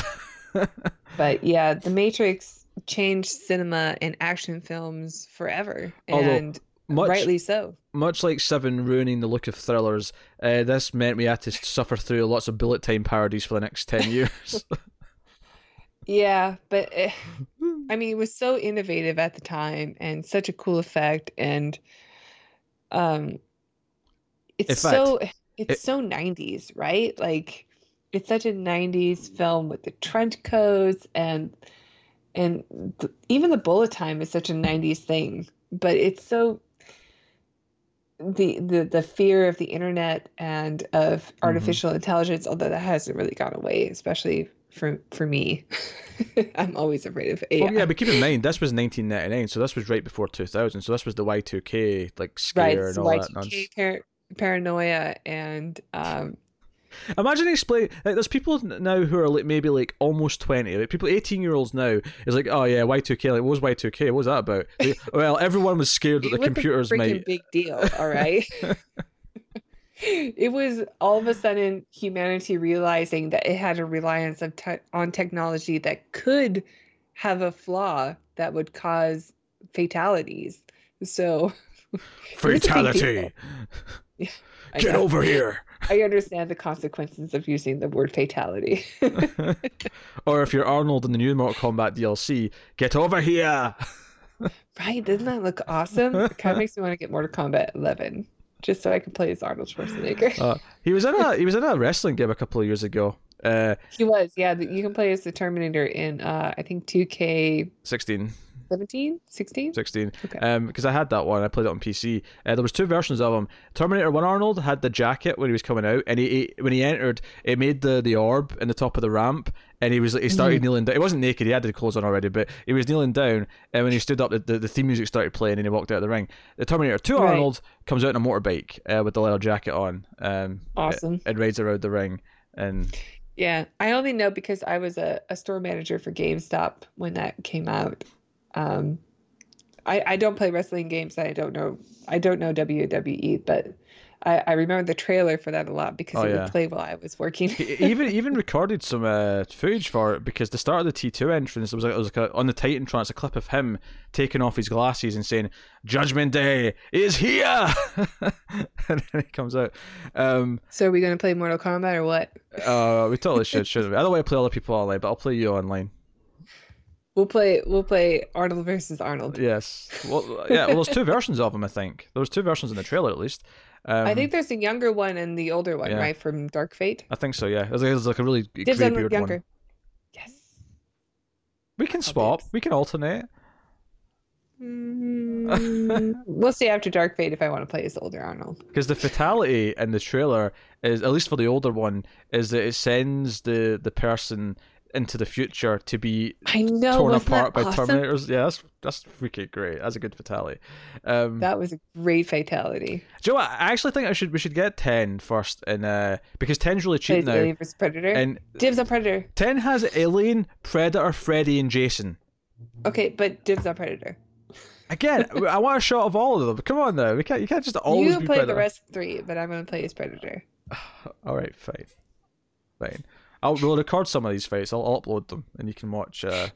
But yeah, The Matrix changed cinema and action films forever, and much, rightly so. much like Seven ruining the look of thrillers, uh, this meant we had to suffer through lots of bullet time parodies for the next 10 years. Yeah, but eh, I mean, it was so innovative at the time and such a cool effect, and um, it's fact, so it's it- so 90s, right? Like it's such a 90s film with the trench coats and and th even the bullet time is such a 90s thing, but it's so the the the fear of the internet and of artificial intelligence, although that hasn't really gone away, especially for for me. I'm always afraid of AI. Well, yeah, but keep in mind this was 1999, so this was right before 2000. So this was the Y2K like right, scare it's and all that Y2K nonsense. par- paranoia and um Imagine explain like there's people now who are like maybe like almost 20, like people 18 year olds now is like, oh yeah, Y2K. Like, what was Y2K? What was that about? Like, well, everyone was scared that the computers might. big deal, all right? it was all of a sudden humanity realizing that it had a reliance of te- on technology that could have a flaw that would cause fatalities. So was a big Fatality! I Get know. over here! I understand the consequences of using the word fatality. or if you're Arnold in the new Mortal Kombat DLC, get over here! right? Doesn't that look awesome? It kind of makes me want to get Mortal Kombat 11 just so I can play as Arnold Schwarzenegger. Uh, he was in a he was in a wrestling game a couple of years ago. Uh, he was, yeah. You can play as the Terminator in, uh, I think, 2K 16. 17, 16. 16 Okay. um because i had that one i played it on pc uh, there was two versions of him terminator 1 arnold had the jacket when he was coming out and he, he when he entered it made the the orb in the top of the ramp and he was he started kneeling down he wasn't naked he had the clothes on already but he was kneeling down and when he stood up the, the, the theme music started playing and he walked out of the ring the terminator 2 Right. arnold comes out in a motorbike uh, with the leather jacket on um Awesome. and rides around the ring and Yeah. I only know because I was a, a store manager for GameStop when that came out. Um, I, I don't play wrestling games. I don't know. I don't know WWE, but I, I remember the trailer for that a lot because Oh, it yeah. would play while I was working. even even recorded some uh, footage for it because the start of the T two entrance there was like, it was like a, on the Titantron a clip of him taking off his glasses and saying Judgment Day is here, and then he comes out. Um, so are we going to play Mortal Kombat or what? uh, we totally should, shouldn't we? I don't want to play other people online, but I'll play you online. We'll play. We'll play Arnold versus Arnold. Yes, well, yeah. Well, there's two versions of him. I think there's two versions in the trailer at least. Um, I think there's the younger one and the older one, yeah. right, from Dark Fate. I think so. Yeah, was like, a really Dibs on younger. one. Yes. We can swap. dibs. We can alternate. Mm, we'll see after Dark Fate if I want to play as older Arnold. Because the fatality in the trailer is, at least for the older one, is that it sends the the person into the future to be I know. torn apart by awesome? Terminators. Yeah, that's that's freaking great. That's a good fatality. Um, That was a great fatality. do you know? I actually think I should we should get 10 first, and uh, because 10's really cheap Plays now, Alien vs Predator. and Dibs on Predator. 10 has Alien, Predator, Freddy, and Jason. Okay, but dibs on Predator. Again, I want a shot of all of them. Come on though. we can't. You can't just always you play Predator. the rest three, but I'm gonna play as Predator. All right, fine, fine. I'll we'll record some of these fights. I'll upload them, and you can watch. Uh,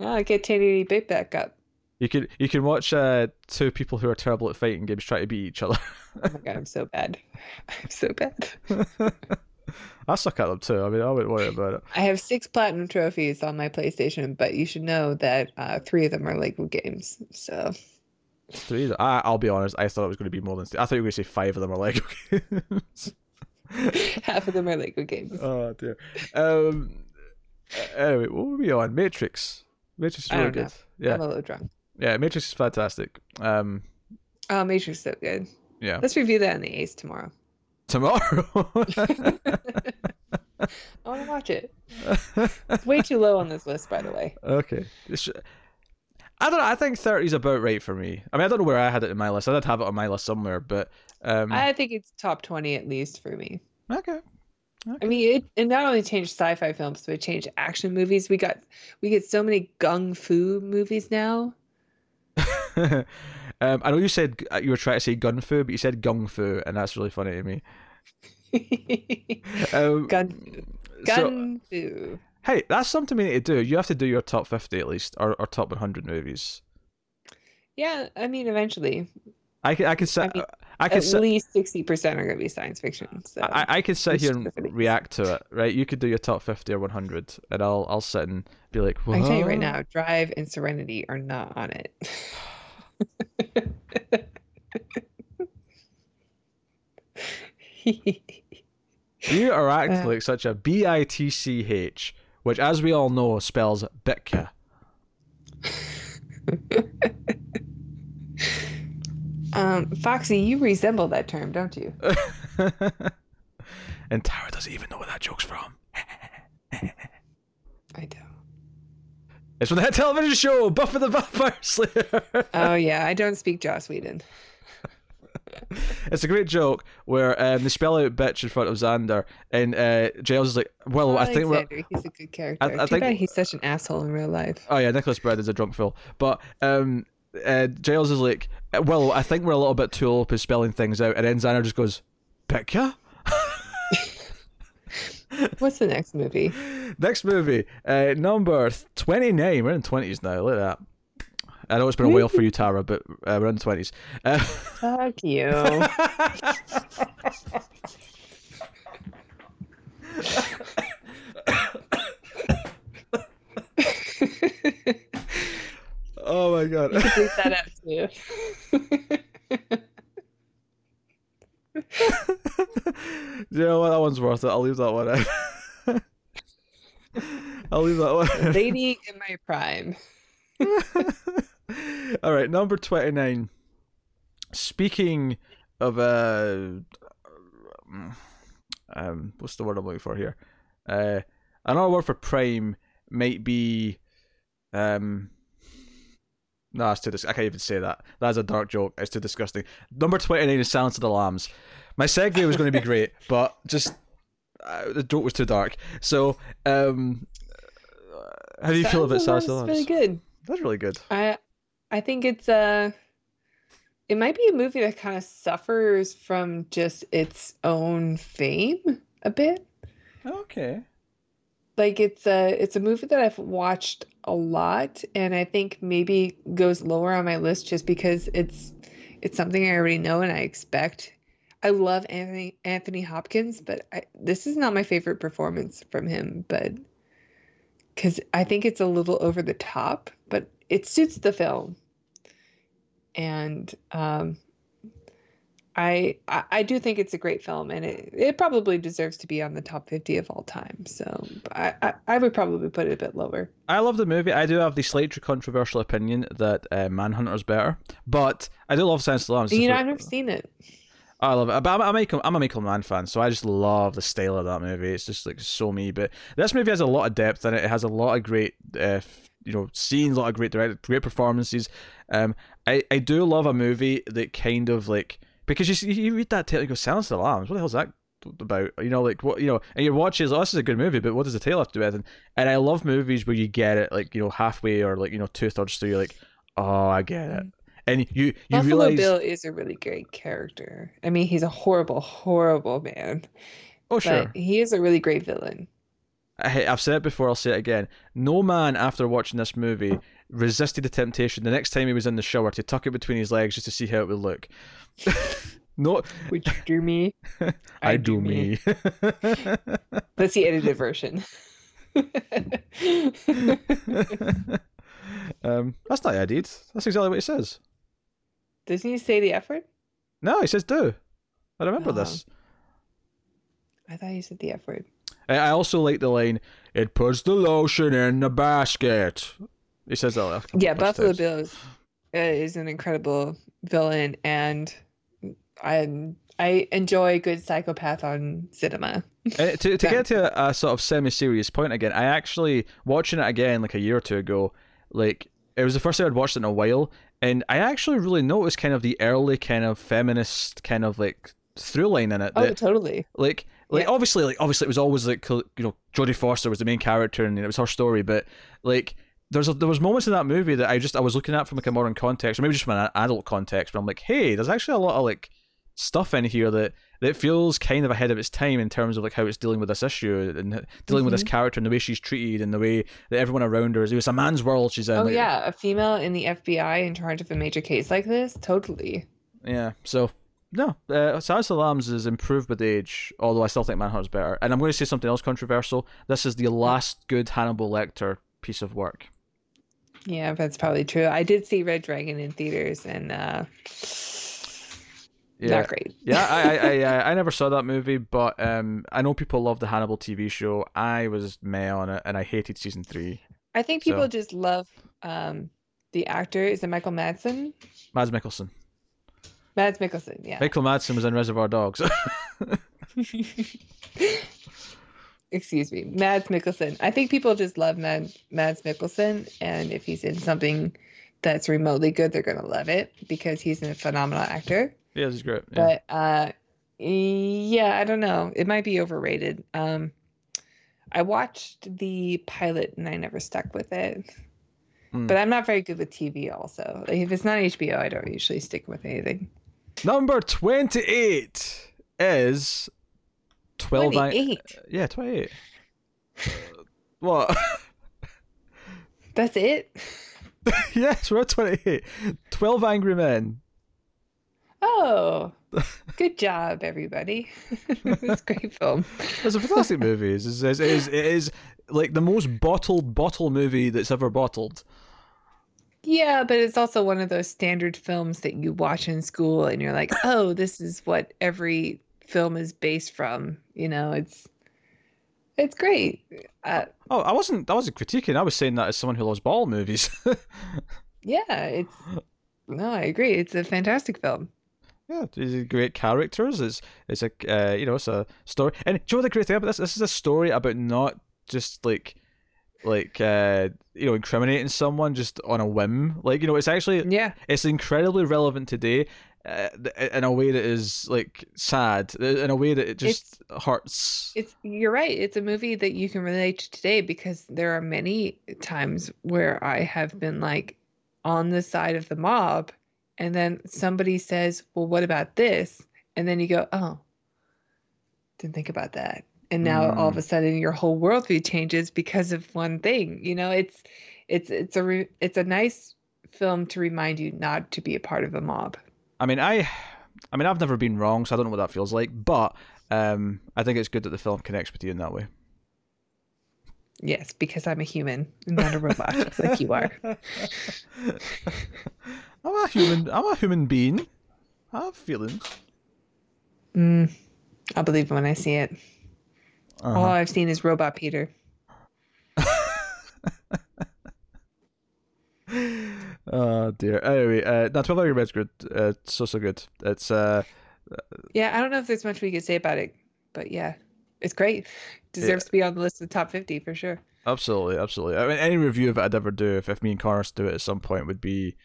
Ah, get 1080 bit back up. you can you can watch uh, two people who are terrible at fighting games try to beat each other. Oh my god, I'm so bad. I'm so bad. I suck at them too. I mean, I wouldn't worry about it. I have six platinum trophies on my PlayStation, but you should know that uh, three of them are Lego games. So Three. I, I'll be honest. I thought it was going to be more than. I thought you were going to say five of them are Lego games. half of them are Lego games. oh dear. Um. Anyway, what were we on? Matrix. Matrix is really know. good. Yeah, I'm a little drunk. yeah. Matrix is fantastic. Um. Oh, Matrix is so good. Yeah. Let's review that on the Ace tomorrow. Tomorrow. I want to watch it. It's way too low on this list, by the way. okay. I don't know. I think 30 is about right for me. I mean, I don't know where I had it in my list. I did have it on my list somewhere, but um. I think it's top 20 at least for me. Okay. I mean, it, it not only changed sci-fi films, but it changed action movies. We got we get so many gung fu movies now. um, I know you said you were trying to say gun fu, but you said gung fu, and that's really funny to me. Um, gun so- fu. hey, that's something we need to do. You have to do your top 50 at least, or, or top 100 movies. Yeah, I mean, eventually, I could, I could sit, I mean, I could at sit, least sixty percent are going to be science fiction. So I, I could sit here and react to it, right? You could do your top 50 or 100, and I'll, I'll sit and be like, I can tell you right now, Drive and Serenity are not on it. You are acting Uh. like such a a B I T C H, which, as we all know, spells Bitka. um, Foxy, you resemble that term, don't you? and Tara doesn't even know where that joke's from. I don't. It's from that television show, Buffy the Vampire Slayer. Oh yeah, I don't speak Joss Whedon. it's a great joke where um, they spell out bitch in front of Xander, and uh, Giles is like, "Well, I think we're." He's a good character. I Too think- he's such an asshole in real life. Oh yeah, Nicholas Brendon is a drunk fool, but um, uh, Giles is like, "Well, I think we're a little bit too old at spelling things out," and then Xander just goes, "Bitka." What's the next movie? Next movie, uh, number twenty nine. We're in twenties now. Look at that. I know it's been a while for you, Tara, but uh, we're in twenties. Uh, Fuck you. oh my god. Leave that out too. you know what? That one's worth it. I'll leave that one out. I'll leave that one. Lady in my prime. All right, number 29. Speaking of uh um what's the word I'm looking for here? Uh another word for prime might be um no, it's too dis- I can't even say that. That's a dark joke. It's too disgusting. Number 29 is Silence of the Lambs. My segue was going to be great, but just uh, the joke was too dark. So, um how do you feel about Silence of the Lambs? really good. That's really good. I I think it's uh it might be a movie that kind of suffers from just its own fame a bit. Okay. Like it's a it's a movie that I've watched a lot and I think maybe goes lower on my list just because it's it's something I already know and I expect. I love Anthony Anthony Hopkins, but I, this is not my favorite performance from him, but cuz I think it's a little over the top, but it suits the film. And um I, I do think it's a great film, and it, it probably deserves to be on the top fifty of all time. So I, I, I would probably put it a bit lower. I love the movie. I do have the slightly controversial opinion that uh, Manhunter's better, but I do love Silence of the Lambs. You know, I've never seen it. I love it. But I'm, I'm, a Michael, I'm a Michael Mann fan, so I just love the style of that movie. It's just like so me. But this movie has a lot of depth in it. It has a lot of great, uh, you know, scenes, a lot of great direct, great performances. Um, I, I do love a movie that kind of like because you see, you read that title, you go Silence of the Lambs. What the hell's that about? You know like what you know and you're watching oh, this is a good movie but what does the tale have to do with it and i love movies where you get it like you know halfway or like you know two thirds through you're like oh i get it. Mm-hmm. And you you Buffalo realize Bill is a really great character. I mean, he's a horrible, horrible man, oh sure. but he is a really great villain. I, I've said it before I'll say it again. No man after watching this movie resisted the temptation the next time he was in the shower to tuck it between his legs just to see how it would look no Would you do me? I, do me. That's the edited version. um, that's not I. That's exactly what he says. Doesn't he say the F word? No, he says do. I remember Oh. this. I thought he said the F word. I I also like the line, "It puts the lotion in the basket." He says that. a Yeah, Buffalo times. Bill is, uh, is an incredible villain, and I I enjoy good psychopath on cinema. Uh, to to Yeah. get to a, a sort of semi-serious point again, I actually watching it again like a year or two ago. Like it was the first time I'd watched it in a while, and I actually really noticed kind of the early kind of feminist kind of like through line in it. Oh, that, totally. like like Yeah. obviously like obviously it was always like you know Jodie Foster was the main character and it was her story, but like. There's a, there was moments in that movie that I just I was looking at from like a modern context, or maybe just from an adult context. But I'm like, hey, there's actually a lot of like stuff in here that that feels kind of ahead of its time in terms of like how it's dealing with this issue and dealing with this Mm-hmm. character and the way she's treated and the way that everyone around her is. It was a man's world she's in. Oh like- yeah, a female in the FBI in charge of a major case like this, totally. yeah. So no, uh, Silence of the Lambs is improved with age, although I still think Manhunter's better. And I'm going to say something else controversial. This is the last good Hannibal Lecter piece of work. Yeah, that's probably true. I did see Red Dragon in theaters, and uh, Yeah. not great. yeah, I, I, I, I- never saw that movie, but um, I know people love the Hannibal TV show. I was meh on it, and I hated season three. I think people So- just love um, the actor. Is it Michael Madsen? Mads Mikkelsen. Mads Mikkelsen, yeah. Michael Madsen was in Reservoir Dogs. Excuse me, Mads Mikkelsen. I think people just love Mad, Mads Mikkelsen, and if he's in something that's remotely good, they're gonna love it because he's a phenomenal actor. yeah, he's great. Yeah. But uh, yeah, I don't know. It might be overrated. Um, I watched the pilot and I never stuck with it. Hmm. But I'm not very good with TV. Also, like, if it's not HBO, I don't usually stick with anything. Number 28 is 12 ang- Twenty-eight. Yeah, 28. Uh, what? That's it. yes, we're at 28. 12 Angry Men. Oh, good job, everybody. it's a great film. It's a fantastic movie. It's, it's, it, is, it is like the most bottled bottle movie that's ever bottled. Yeah, but it's also one of those standard films that you watch in school and you're like, oh, this is what every film is based from. You know, it's it's great. Uh, Oh, I wasn't. I wasn't critiquing. I was saying that as someone who loves ball movies. yeah, it's no, I agree. It's a fantastic film. Yeah, these are great characters. It's it's a uh, you know it's a story. And do you know what the great thing about this? This is a story about not just like like uh you know incriminating someone just on a whim. Like you know it's actually Yeah, it's incredibly relevant today. Uh, in a way that is like sad, in a way that it just hurts. it's you're right. It's a movie that you can relate to today because there are many times where I have been like on the side of the mob and then somebody says, "Well, what about this?" And then you go, "Oh, didn't think about that." And now all of a sudden your whole worldview changes because of one thing. You know, it's it's it's a re- it's a nice film to remind you not to be a part of a mob. I mean, I, I mean, I've never been wrong, so I don't know what that feels like. But um, I think it's good that the film connects with you in that way. Yes, because I'm a human, not a robot like you are. I'm a human. I'm a human being. I have feelings. Mm, I'll believe when I see it. All Uh-huh. I've seen is Robot Peter. Oh dear. Anyway, uh, no, Twelve Angry Men's good. Uh, so so good. It's uh, Yeah, I don't know if there's much we could say about it, but yeah, it's great. Deserves to be on the list of the top 50 for sure. absolutely, absolutely. I mean, any review of it I'd ever do, if, if me and Connor do it at some point, would be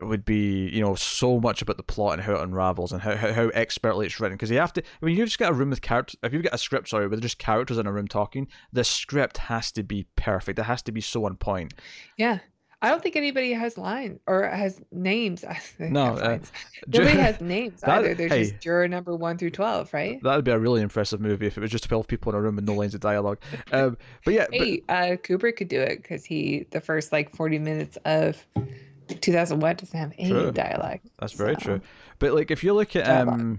would be you know so much about the plot and how it unravels and how how, how expertly it's written because you have to I mean you've just got a room with characters if you've got a script sorry with just characters in a room talking the script has to be perfect it has to be so on point Yeah. I don't think anybody has lines or has names. No, uh, Nobody has names that- either. They're hey. just juror number one through twelve, right? that'd be a really impressive movie if it was just 12 people in a room with no lines of dialogue um, but yeah but, Hey, uh, Kubrick could do it because he the first like forty minutes of 2001 doesn't have any True. dialogue. that's very true but like if you look at um damn it, Tara.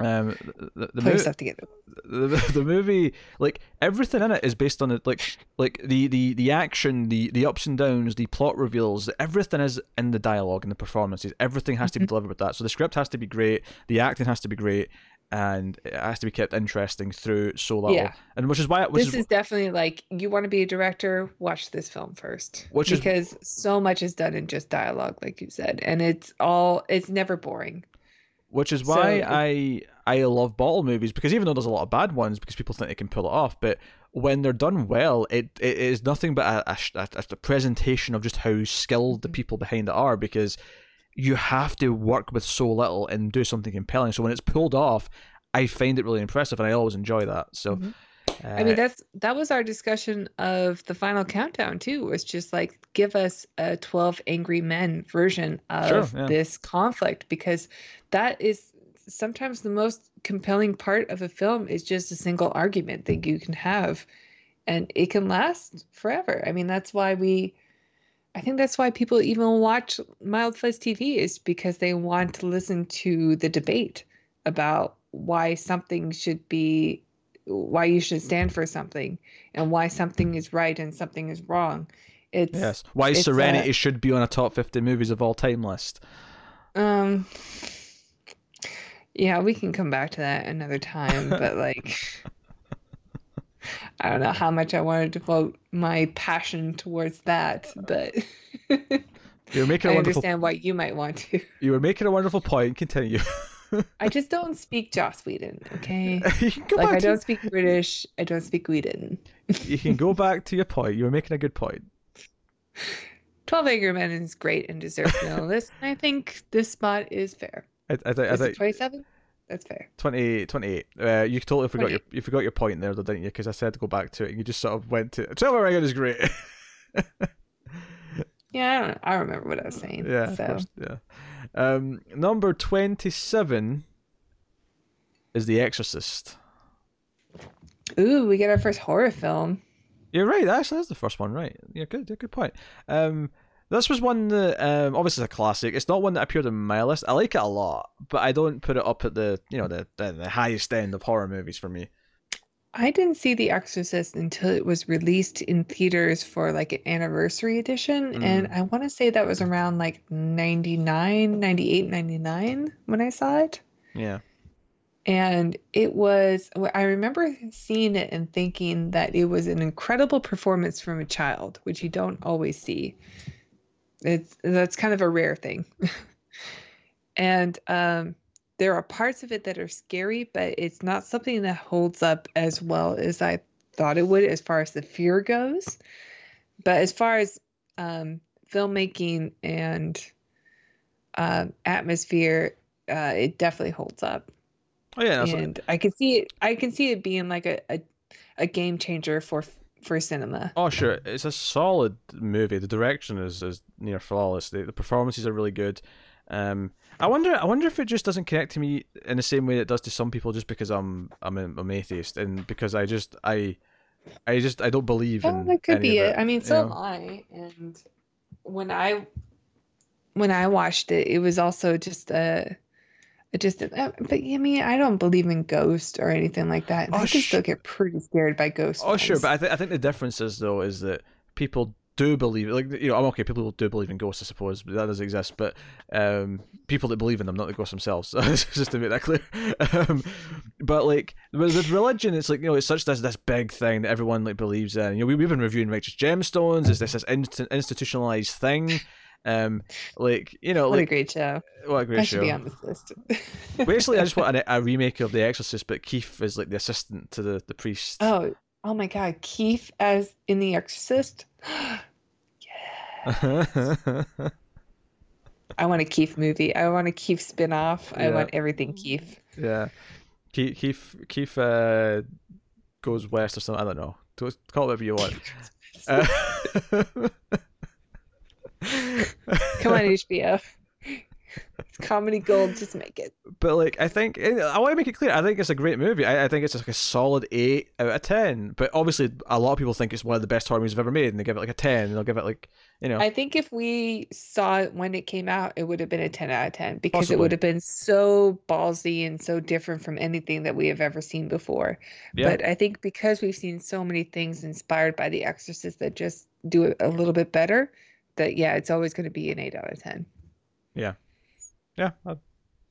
Um the, the, Put mo- yourself together. the, the movie like everything in it is based on it like like the the the action the the ups and downs the plot reveals everything is in the dialogue and the performances everything has to be Mhm. delivered with that so the script has to be great the acting has to be great and it has to be kept interesting through so little Yeah. and which is why which This is, is definitely like you want to be a director, watch this film first. Which is- because so much is done in just dialogue, like you said, and it's all it's never boring. Which is why so- I I love bottle movies because even though there's a lot of bad ones because people think they can pull it off but when they're done well it it is nothing but a, a, a, presentation of just how skilled the Mhm. people behind it are because you have to work with so little and do something compelling so when it's pulled off I find it really impressive and I always enjoy that so Mhm. Uh, I mean, that's that was our discussion of the final countdown too. Was just like give us a twelve angry men version of Sure, yeah. this conflict because that is sometimes the most compelling part of a film is just a single argument that you can have, and it can last forever. I mean, that's why we. I think that's why people even watch Mild Fuzz TV is because they want to listen to the debate about why something should be why you should stand for something and why something is right and something is wrong. It's yes why it's, uh, Serenity should be on a top 50 movies of all time list um yeah, we can come back to that another time, but like I don't know how much I want to devote my passion towards that, but you're making a I wonderful understand why you might want to. you were making a wonderful point continue I just don't speak Joss Whedon, okay? you can go Like I to don't speak British, I don't speak Whedon. you can go back to your point. You were making a good point. 12 Angry Men is great and deserves to be on the list. I think this spot is fair. I, I, I Is it 27? That's fair. 20, 28. Uh, you totally forgot your you forgot your point there, though, didn't you? Because I said to go back to it, and you just sort of went to Twelve Reagan is great. Yeah, I, don't, I remember what I was saying. yeah, so course, yeah. Um, number twenty-seven is The Exorcist. ooh, we get our first horror film. You're right. Actually, that's the first one, right? Yeah, good. Yeah, good point. Um, this was one that um, obviously it's a classic. It's not one that appeared on my list. I like it a lot, but I don't put it up at the you know the the, the highest end of horror movies for me. I didn't see The Exorcist until it was released in theaters for like an anniversary edition. Mm. And I want to say that was around like 99, 98, 99 when I saw it. Yeah. And it was, I remember seeing it and thinking that it was an incredible performance from a child, which you don't always see. It's that's kind of a rare thing. and um, there are parts of it that are scary, but it's not something that holds up as well as I thought it would as far as the fear goes. But as far as um, filmmaking and um atmosphere, uh, it definitely holds up Oh yeah. And I can see it. I can see it being like a, a, a game changer for for cinema. Oh sure, it's a solid movie. The direction is, is near flawless. The, the performances are really good. Um, I wonder, I wonder if it just doesn't connect to me in the same way it does to some people, just because I'm I'm a, I'm atheist and because I just I I just I don't believe Well, in. that could be of it. I mean, you so know? am I. And when I when I watched it, it was also just a. It just, uh, but I mean, I don't believe in ghosts or anything like that. And Oh, I can sh- still get pretty scared by ghosts. Oh sure, but I, th- I think the difference is though is that people do believe like you know I'm okay people do believe in ghosts I suppose but that does exist but um people that believe in them not the ghosts themselves. Just to make that clear. Um, but like with, with religion it's like you know it's such this this big thing that everyone like believes in. You know we, we've been reviewing righteous gemstones is this this inst- institutionalized thing. Um like you know what a like great show! what a I great should show. be on this list. basically I just want a, a remake of The Exorcist but Keith is like the assistant to the the priest. Oh, oh my God, Keith as in The Exorcist. yeah. I want a Keith movie. I want a Keith spin-off. I want everything Keith. Yeah, Keith Keith, Keith uh, goes west or something. I don't know. Call it whatever you want. Uh, Come on, HBO. It's comedy gold. Just make it. but like, I think I want to make it clear. I think it's a great movie. I, I think it's like a solid eight out of ten. But obviously, a lot of people think it's one of the best horror movies I've ever made, and they give it like a ten. And they'll give it like you know. I think if we saw it when it came out, it would have been a 10 out of 10 because Possibly. it would have been so ballsy and so different from anything that we have ever seen before. yeah, But I think because we've seen so many things inspired by The Exorcist that just do it a little bit better, that yeah, it's always going to be an 8 out of 10. yeah, uh,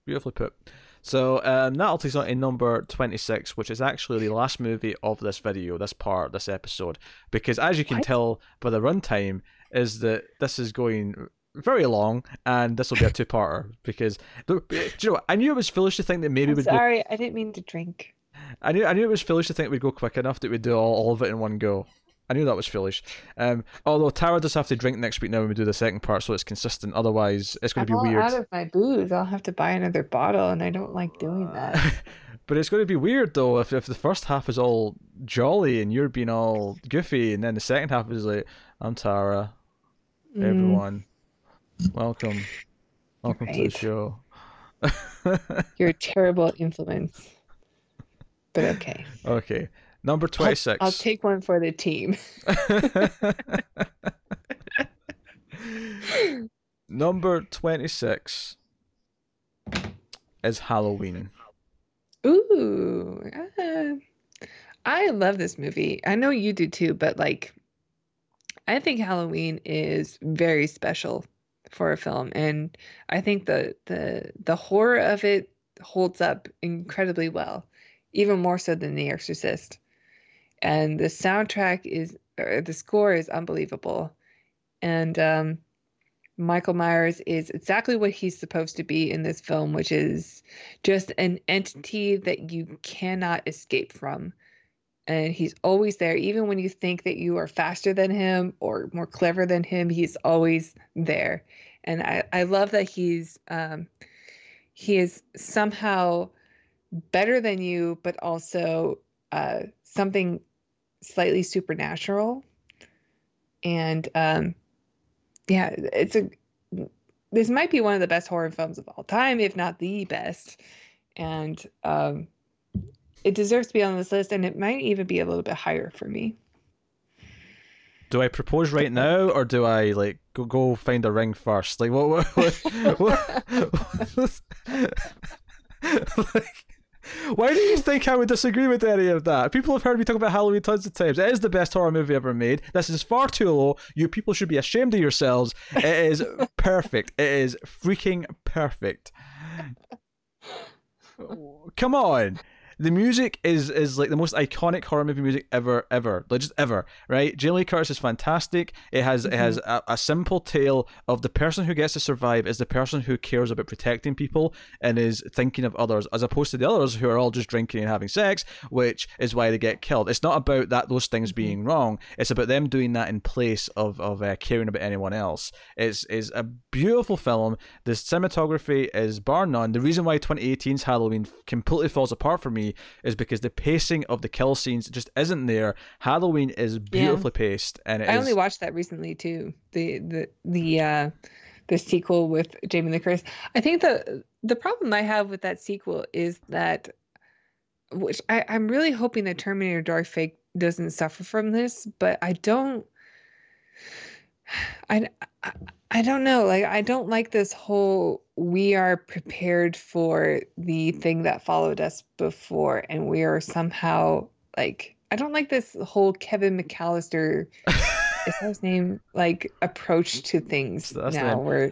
beautifully put. So um, that'll take us on to number twenty-six, which is actually the last movie of this video, this part, this episode, because as you can What? tell by the runtime, is that this is going very long, and this will be a two-parter. Because do you know what? I knew it was foolish to think that maybe I'm we'd go. sorry, I didn't mean to drink. I knew I knew it was foolish to think we'd go quick enough that we'd do all, all of it in one go. I knew that was foolish. Um, although Tara does have to drink next week now when we do the second part, so it's consistent. Otherwise, it's going I'm to be weird. out of my booze. I'll have to buy another bottle, and I don't like doing that. but it's going to be weird though if if the first half is all jolly and you're being all goofy, and then the second half is like, "I'm Tara, Mm, everyone, welcome, welcome to the show." you're a terrible influence. But okay. okay, number I'll- twenty-six. I'll take one for the team. number twenty-six is Halloween. Ooh, uh, I love this movie. I know you do too, but like, I think Halloween is very special for a film, and I think the the the horror of it holds up incredibly well, even more so than The Exorcist. And the soundtrack is, the score is unbelievable, and um, Michael Myers is exactly what he's supposed to be in this film, which is just an entity that you cannot escape from. And he's always there, even when you think that you are faster than him or more clever than him, he's always there. And I, I love that he's um, he is somehow better than you, but also uh, something slightly supernatural. And um, yeah, it's a this might be one of the best horror films of all time, if not the best. And um, it deserves to be on this list, and it might even be a little bit higher for me. Do I propose right now, or do I like go go find a ring first? Like what? what, what, what- like, why do you think I would disagree with any of that? People have heard me talk about Halloween tons of times. It is the best horror movie ever made. This is far too low. You people should be ashamed of yourselves. It is perfect. It is freaking perfect. Come on. The music is is like the most iconic horror movie music ever, ever, like just ever, right? Jamie Lee Curtis is fantastic. It has it has a, a simple tale of the person who gets to survive is the person who cares about protecting people and is thinking of others, as opposed to the others who are all just drinking and having sex, which is why they get killed. It's not about that those things being wrong. It's about them doing that in place of of uh, caring about anyone else. It's is a beautiful film. The cinematography is bar none. The reason why 2018's Halloween completely falls apart for me is because the pacing of the kill scenes just isn't there. Halloween is beautifully paced, and it I is- only watched that recently too. The the the uh, the sequel with Jamie Lee Curtis. I think the the problem I have with that sequel is that, which I, I'm really hoping that Terminator Dark Fate doesn't suffer from this, but I don't. I, I I don't know. Like I don't like this whole we are prepared for the thing that followed us before, and we are somehow like I don't like this whole Kevin McAllister is his name like approach to things That's now where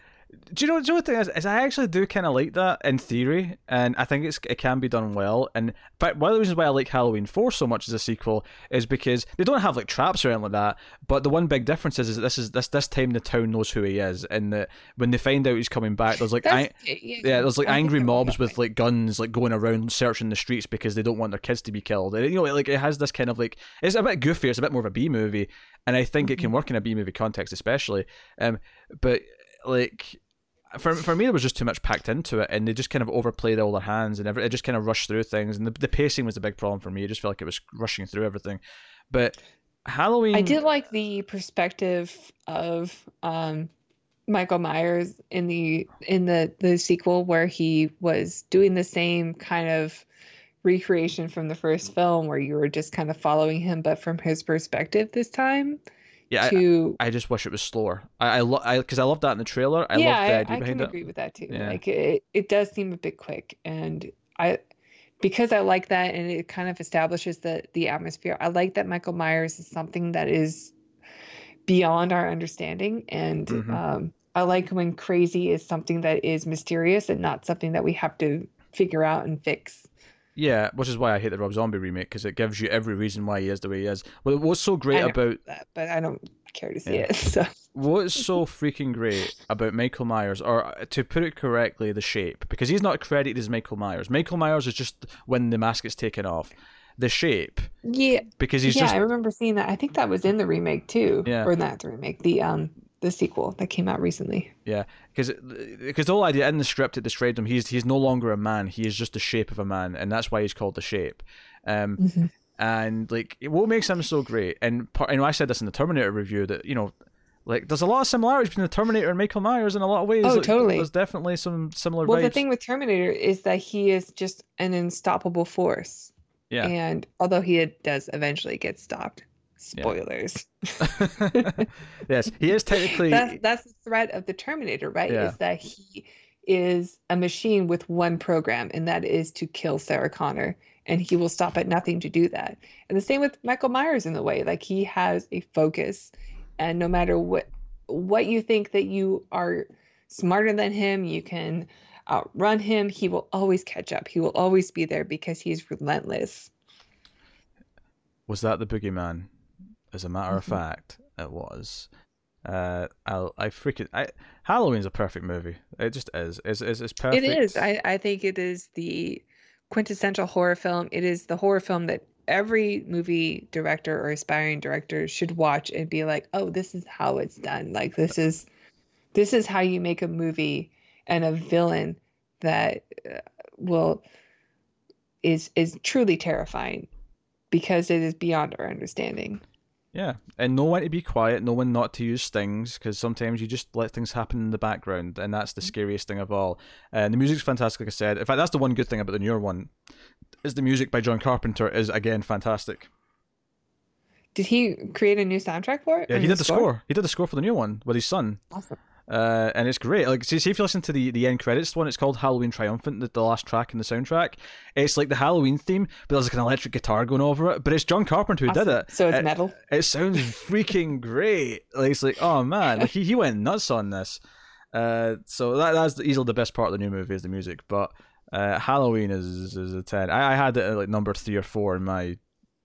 Do you know? Do you know what the thing is? Is I actually do kind of like that in theory, and I think it's it can be done well. And but one of the reasons why I like Halloween Four so much as a sequel is because they don't have like traps or anything like that. But the one big difference is, is that this is this this time the town knows who he is, and that when they find out he's coming back, there's like yeah, there's like angry mobs with like guns like going around searching the streets because they don't want their kids to be killed. And, you know, like it has this kind of like it's a bit goofy. It's a bit more of a B movie, and I think it Mm-hmm. can work in a B movie context especially. Um, but like for for me, there was just too much packed into it, and they just kind of overplayed all their hands, and every, it just kind of rushed through things, and the, the pacing was the big problem for me. I just felt like it was rushing through everything. But Halloween, I did like the perspective of um, Michael Myers in the in the the sequel where he was doing the same kind of recreation from the first film where you were just kind of following him but from his perspective this time yeah, to I, I just wish it was slower. I I love I because I love that in the trailer. I yeah love the I, idea I behind can it. agree with that too Yeah. like it, it does seem a bit quick and I because I like that and it kind of establishes the the atmosphere I like that Michael Myers is something that is beyond our understanding and Mhm. um I like when crazy is something that is mysterious and not something that we have to figure out and fix. Yeah, which is why I hate the Rob Zombie remake because it gives you every reason why he is the way he is. Well, what's so great I about That, but I don't care to see Yeah. it. So what's so freaking great about Michael Myers, or uh, to put it correctly, the shape, because he's not credited as Michael Myers. Michael Myers is just when the mask gets taken off. The shape, yeah, because he's yeah, just I remember seeing that. I think that was in the remake too. Yeah. Or not the remake, the um the sequel that came out recently. Yeah, because because the whole idea in the script it described him. He's he's no longer a man. He is just the shape of a man, and that's why he's called the shape. Um, Mhm. and like what makes him so great, and part, I know I said this in the Terminator review that you know. Like, there's a lot of similarities between the Terminator and Michael Myers in a lot of ways. Oh, Like, totally. There's definitely some similar Well, vibes. the thing with Terminator is that he is just an unstoppable force. Yeah. And although he does eventually get stopped, spoilers. yes, he is technically. That's that's the threat of the Terminator, right? Yeah. Is that he is a machine with one program, and that is to kill Sarah Connor, and he will stop at nothing to do that. And the same with Michael Myers in the way, like he has a focus, and no matter what what you think that you are smarter than him, you can outrun him. He will always catch up. He will always be there because he's relentless. Was that the boogeyman? As a matter of Mhm. fact, it was. Uh, I I freaking I Halloween's a perfect movie. It just is. It's it's, it's perfect. It is. I, I think it is the quintessential horror film. It is the horror film that every movie director or aspiring director should watch and be like, "Oh, this is how it's done. Like this is this is how you make a movie and a villain that uh, will is is truly terrifying because it is beyond our understanding." Yeah, and know when to be quiet, know when not to use stings, because sometimes you just let things happen in the background, and that's the mm. scariest thing of all. And the music's fantastic, like I said. In fact, that's the one good thing about the newer one, is the music by John Carpenter is again fantastic. Did he create a new soundtrack for it? Yeah, he did the score. He did the score for the new one with his son. Awesome. Uh, and it's great. Like, see, see if you listen to the, the end credits one, it's called Halloween Triumphant, the, the last track in the soundtrack. It's like the Halloween theme, but there's like an electric guitar going over it. But it's John Carpenter who did it. So it's It- metal. It sounds freaking great. Like it's like, oh man, like he, he went nuts on this. Uh, so that that's easily the best part of the new movie is the music. But uh, Halloween is is a ten. I, I had it at like number three or four in my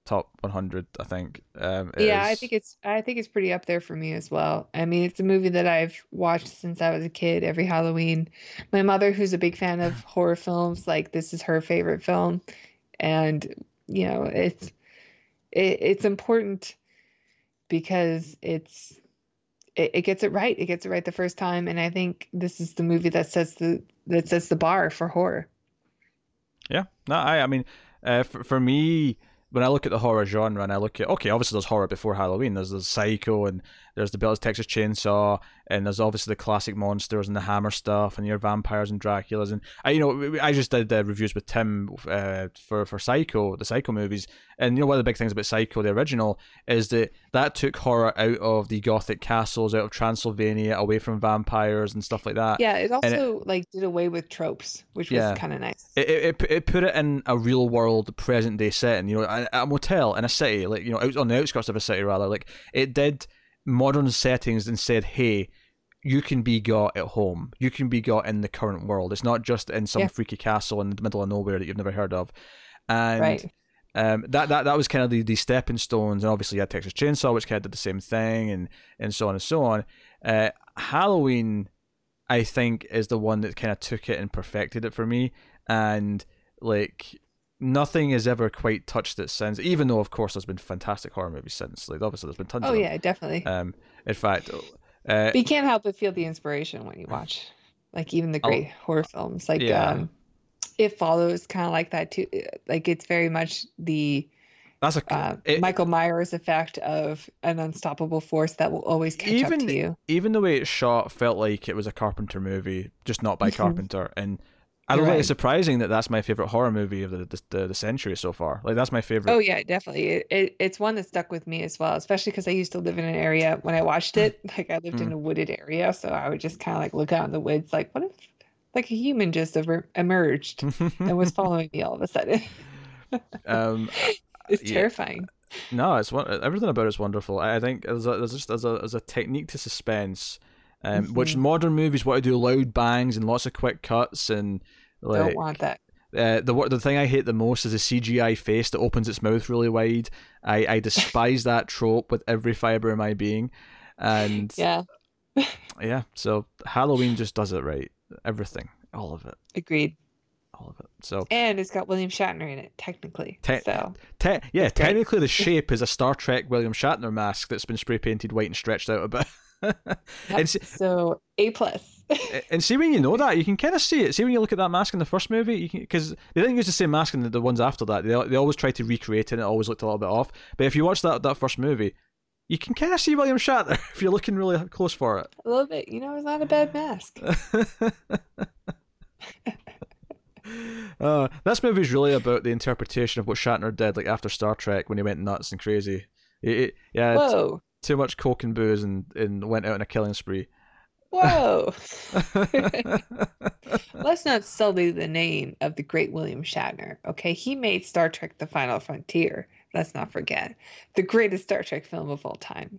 top 100. I think. Um, Yeah, I think it's I think it's pretty up there for me as well. I mean, it's a movie that I've watched since I was a kid, every Halloween. My mother, who's a big fan of horror films, like this is her favorite film, and you know, it's it, it's important because it's it, it gets it right. It gets it right the first time, and I think this is the movie that sets the that sets the bar for horror. Yeah, no, I, I mean, uh, for, for me, when I look at the horror genre and I look at, okay, obviously there's horror before Halloween. There's the Psycho and there's the Bill's Texas Chainsaw and there's obviously the classic monsters and the Hammer stuff and your vampires and Draculas and I, you know, I just did uh, reviews with Tim uh, for for Psycho, the Psycho movies, and you know one of the big things about Psycho, the original, is that that took horror out of the Gothic castles, out of Transylvania, away from vampires and stuff like that. Yeah, it it- also like did away with tropes, which was kind of nice. it, it, it, it put it in a real world present day setting you know a, a motel in a city like you know out on the outskirts of a city rather like it did modern settings and said hey you can be got at home you can be got in the current world it's not just in some Yeah. freaky castle in the middle of nowhere that you've never heard of and Right. um, that, that that was kind of the, the stepping stones, and obviously you had Texas Chainsaw, which kind of did the same thing, and and so on and so on. Uh, Halloween, I think, is the one that kind of took it and perfected it for me, and like nothing has ever quite touched it since. Even though, of course, there's been fantastic horror movies since. Like obviously, there's been tons. Oh of them. yeah, definitely. Um, in fact, uh, But you can't help but feel the inspiration when you watch like even the I'll- great horror films like Yeah. um it follows kind of like that too like it's very much the That's a uh, it- michael myers effect of an unstoppable force that will always catch up Even- to you even the way it's shot felt like it was a Carpenter movie, just not by Mhm. Carpenter. And I don't think right. it's surprising that that's my favorite horror movie of the the, the, century so far. Like that's my favorite. oh yeah definitely it, it, it's one that stuck with me as well especially because i used to live in an area when i watched it like i lived in a wooded area so i would just kind of like look out in the woods like what if like a human just ever emerged and was following me all of a sudden um, it's Yeah. terrifying no, it's one, everything about it's wonderful. I I think there's a, there's just there's a there's a technique to suspense, um, which Mhm. modern movies want to do loud bangs and lots of quick cuts and like don't want that Uh, the the thing I hate the most is a CGI face that opens its mouth really wide. I, I despise that trope with every fiber of my being, and yeah yeah, so Halloween just does it right. Everything, all of it, agreed all of it. So and it's got william shatner in it technically Te- so te- yeah, technically the shape is a Star Trek William Shatner mask that's been spray painted white and stretched out a bit. Yep, so a plus and see when you know that you can kind of see it. See when you look at that mask in the first movie, you can because they didn't use the same mask in the, the ones after that. They they always tried to recreate it. and It always looked a little bit off. But if you watch that that first movie, you can kind of see William Shatner if you're looking really close for it. a little bit you know it's not a bad mask uh, this movie is really about the interpretation of what Shatner did, like after Star Trek when he went nuts and crazy. He- he- yeah, whoa too much coke and booze and, and went out on a killing spree. whoa Let's not sully the name of the great William Shatner. Okay, he made Star Trek: The Final Frontier. Let's not forget the greatest Star Trek film of all time.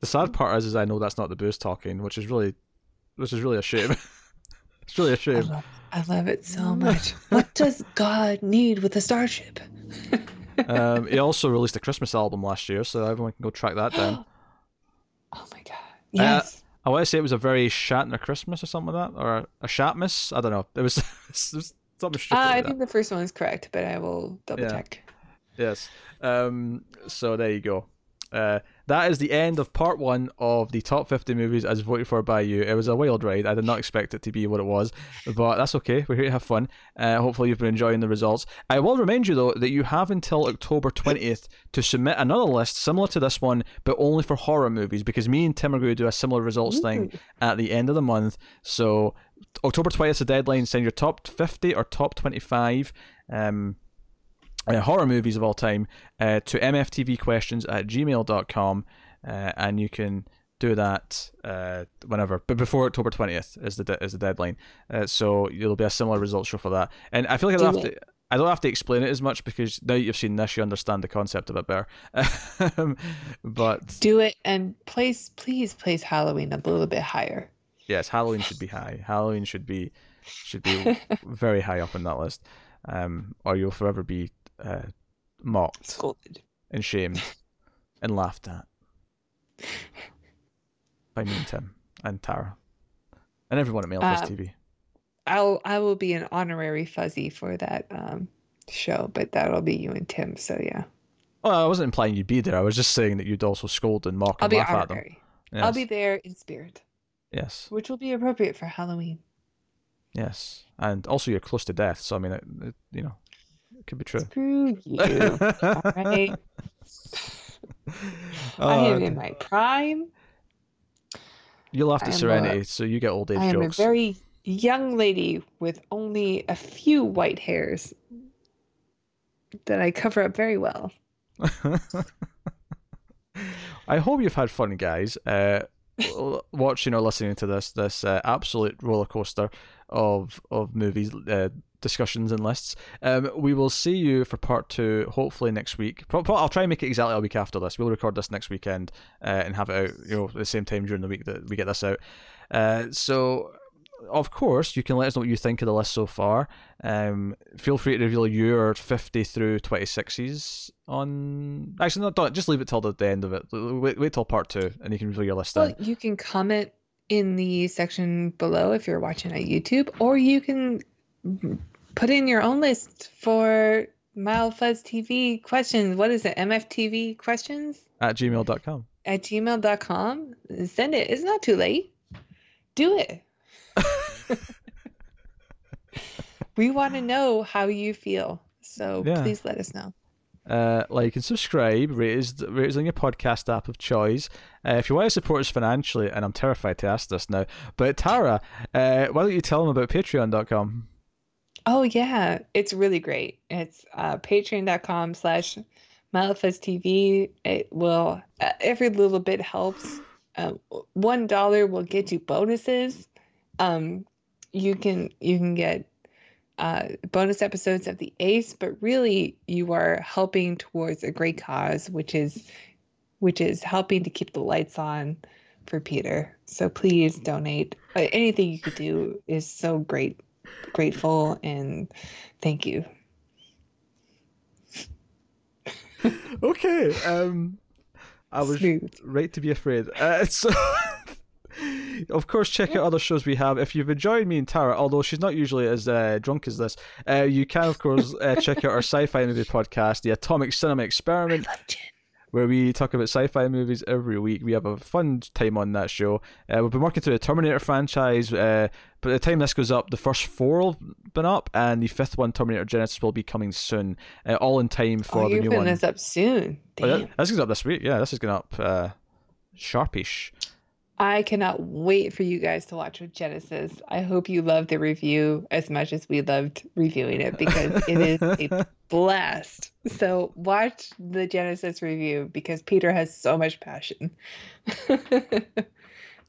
the sad part is, is I know that's not the booze talking, which is really, which is really a shame. it's really a shame. love, I love it so much. what does God need with a starship? Um, he also released a Christmas album last year, so everyone can go track that down. oh my God! Yes, I want to say it was a very Shatner Christmas or something like that, or a, Shatmas. I don't know. It was, it was something stupid uh, like I that. think the first one is correct, but I will double Yeah. check. Yes. Um, so there you go. Uh, that is the end of part one of the top 50 movies as voted for by you. It was a wild ride. I did not expect it to be what it was, but that's okay. We're here to have fun. Uh, hopefully, you've been enjoying the results. I will remind you, though, that you have until October 20th to submit another list similar to this one, but only for horror movies, because me and Tim are going to do a similar results thing at the end of the month. So, October 20th is the deadline. Send your top 50 or top 25. Um, uh, horror movies of all time uh, to mftvquestions at gmail.com uh, and you can do that uh, whenever but before october 20th is the de- is the deadline uh, so there'll be a similar results show for that and i feel like i don't have to I don't have to explain it as much because now you've seen this, you understand the concept a bit better. But Do it and place, please place Halloween a little bit higher. yes, Halloween should be high. Halloween should be should be very high up on that list, um, or you'll forever be uh, mocked Scolded. and shamed and laughed at by me and Tim and Tara and everyone at Mailfest Um, TV. I'll I will be an honorary fuzzy for that um show, but that'll be you and Tim. So yeah, Well, I wasn't implying you'd be there. I was just saying that you'd also scold and mock I'll and laugh at them. honorary. Yes. I'll be there in spirit, yes, which will be appropriate for Halloween. yes, and also you're close to death, so I mean, it, it, you know, could be true. Screw you. All right. I Oh, am in my prime. you laughed I at Serenity, a- so you get old age I am jokes. a very young lady with only a few white hairs that I cover up very well. I hope you've had fun, guys. Uh, watching or listening to this this uh, absolute roller coaster of of movies, uh, discussions, and lists. Um, we will see you for part two, hopefully next week. I'll try and make it exactly a week after this. We'll record this next weekend uh, and have it out, you know, at the same time during the week that we get this out. Uh, so. Of course, you can let us know what you think of the list so far. Um, feel free to reveal your 50 through 26s on. Actually, no, don't, just leave it till the, the end of it. Wait, wait till part two, and you can reveal your list Well, then. you can comment in the section below if you're watching on YouTube, or you can put in your own list for Mild Fuzz TV questions. What is it? MFTV questions At gmail.com. at gmail.com. Send it. It's not too late. do it. we want to know how you feel. So Yeah. please let us know. uh, like and subscribe, rate us, rate us on your podcast app of choice. Uh, if you want to support us financially, and I'm terrified to ask this now, but Tara, uh, why don't you tell them about patreon.com? Oh yeah, it's really great. It's uh, patreon.com slash TV. It will uh, every little bit helps. Um, one dollar will get you bonuses. Um, you can you can get uh, bonus episodes of the Ace, but really you are helping towards a great cause, which is which is helping to keep the lights on for Peter. So please donate. Uh, anything you could do is so great, grateful, and thank you. Okay, um, I was Smooth. right to be afraid. Uh, so, of course, check out other shows we have. If you've enjoyed me and Tara, although she's not usually as uh, drunk as this, uh, you can, of course, uh, check out our sci-fi movie podcast, The Atomic Cinema Experiment. love gin. Where we talk about sci-fi movies every week. We have a fun time on that show. Uh, we've been working through the Terminator franchise. Uh, by the time this goes up, the first four will been up, and the fifth one, Terminator Genisys, will be coming soon. Uh, all in time for Oh, the you're new putting one. this up soon. Oh, yeah, this is up this week. Yeah, this is going up uh, sharpish. I cannot wait for you guys to watch with Genisys. I hope you love the review as much as we loved reviewing it because it is a blast. So watch the Genisys review because Peter has so much passion.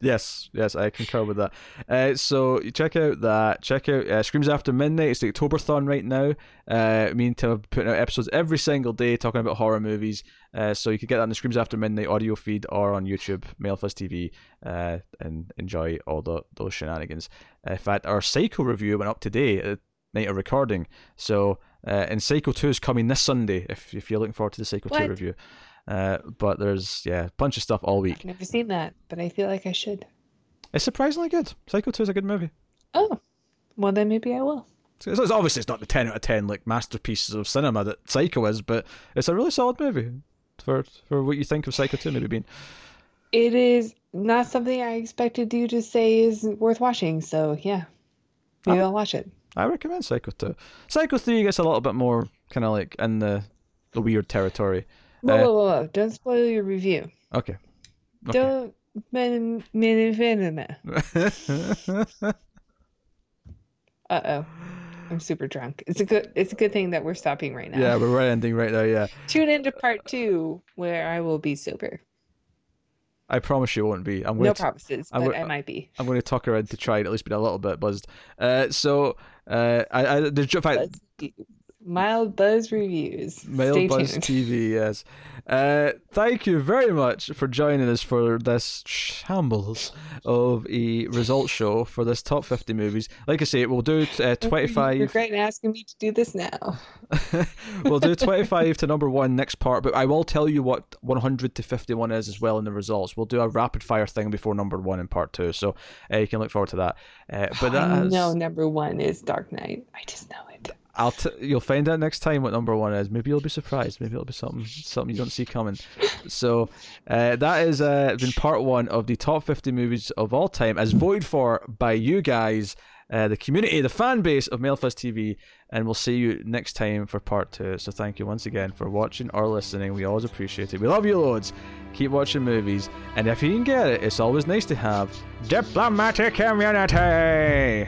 Yes, yes, I concur with that. Uh, so you check out that. Check out uh, Screams After Midnight. It's the Octoberthon right now. Uh, me and Tim are putting out episodes every single day talking about horror movies. Uh, so you can get that on the Screams After Midnight audio feed or on YouTube, Mild Fuzz TV, uh, and enjoy all the, those shenanigans. Uh, in fact, our Psycho review went up today at the night of recording. So, uh, and Psycho 2 is coming this Sunday if, if you're looking forward to the Psycho 2 review. Uh, but there's, yeah, a bunch of stuff all week. I've never seen that, but I feel like I should. It's surprisingly good. Psycho 2 is a good movie. Oh, well then maybe I will. So it's, it's obviously it's not the ten out of ten like masterpieces of cinema that Psycho is, but it's a really solid movie for for what you think of Psycho two maybe being. It is not something I expected you to say is worth watching. So yeah, maybe Oh. I'll watch it. I recommend Psycho two. Psycho three gets a little bit more kind of like in the the weird territory. Whoa, Uh, whoa, whoa, whoa. Don't spoil your review. Okay. Okay. Don't. min- min- min- min- Uh oh. I'm super drunk. It's a good it's a good thing that we're stopping right now. yeah, we're right ending right now. Yeah, Tune into part two where I will be sober. I promise you won't be. I'm No to promises, I but would- I might be. I'm going to talk her into trying at least being a little bit buzzed. Uh, so uh, I, I there's in fact Mild Buzz Reviews. Mail Stay Buzz tuned. TV, yes. Uh, thank you very much for joining us for this shambles of a results show for this top 50 movies. Like I say, we'll do uh, You're 25. great asking me to do this now. we'll do 25 to number one next part, but I will tell you what 100 to 51 is as well in the results. We'll do a rapid fire thing before number one in part two, so uh, you can look forward to that. Uh, but that I know number one is Dark Knight. I just know it. I'll t- you'll find out next time what number one is. Maybe you'll be surprised. Maybe it'll be something something you don't see coming. So uh, that has uh, been part one of the top fifty movies of all time, as voted for by you guys, uh, the community, the fan base of Mild Fuzz TV, and we'll see you next time for part two. So thank you once again for watching or listening. We always appreciate it. We love you loads. Keep watching movies, and if you can get it, it's always nice to have diplomatic immunity.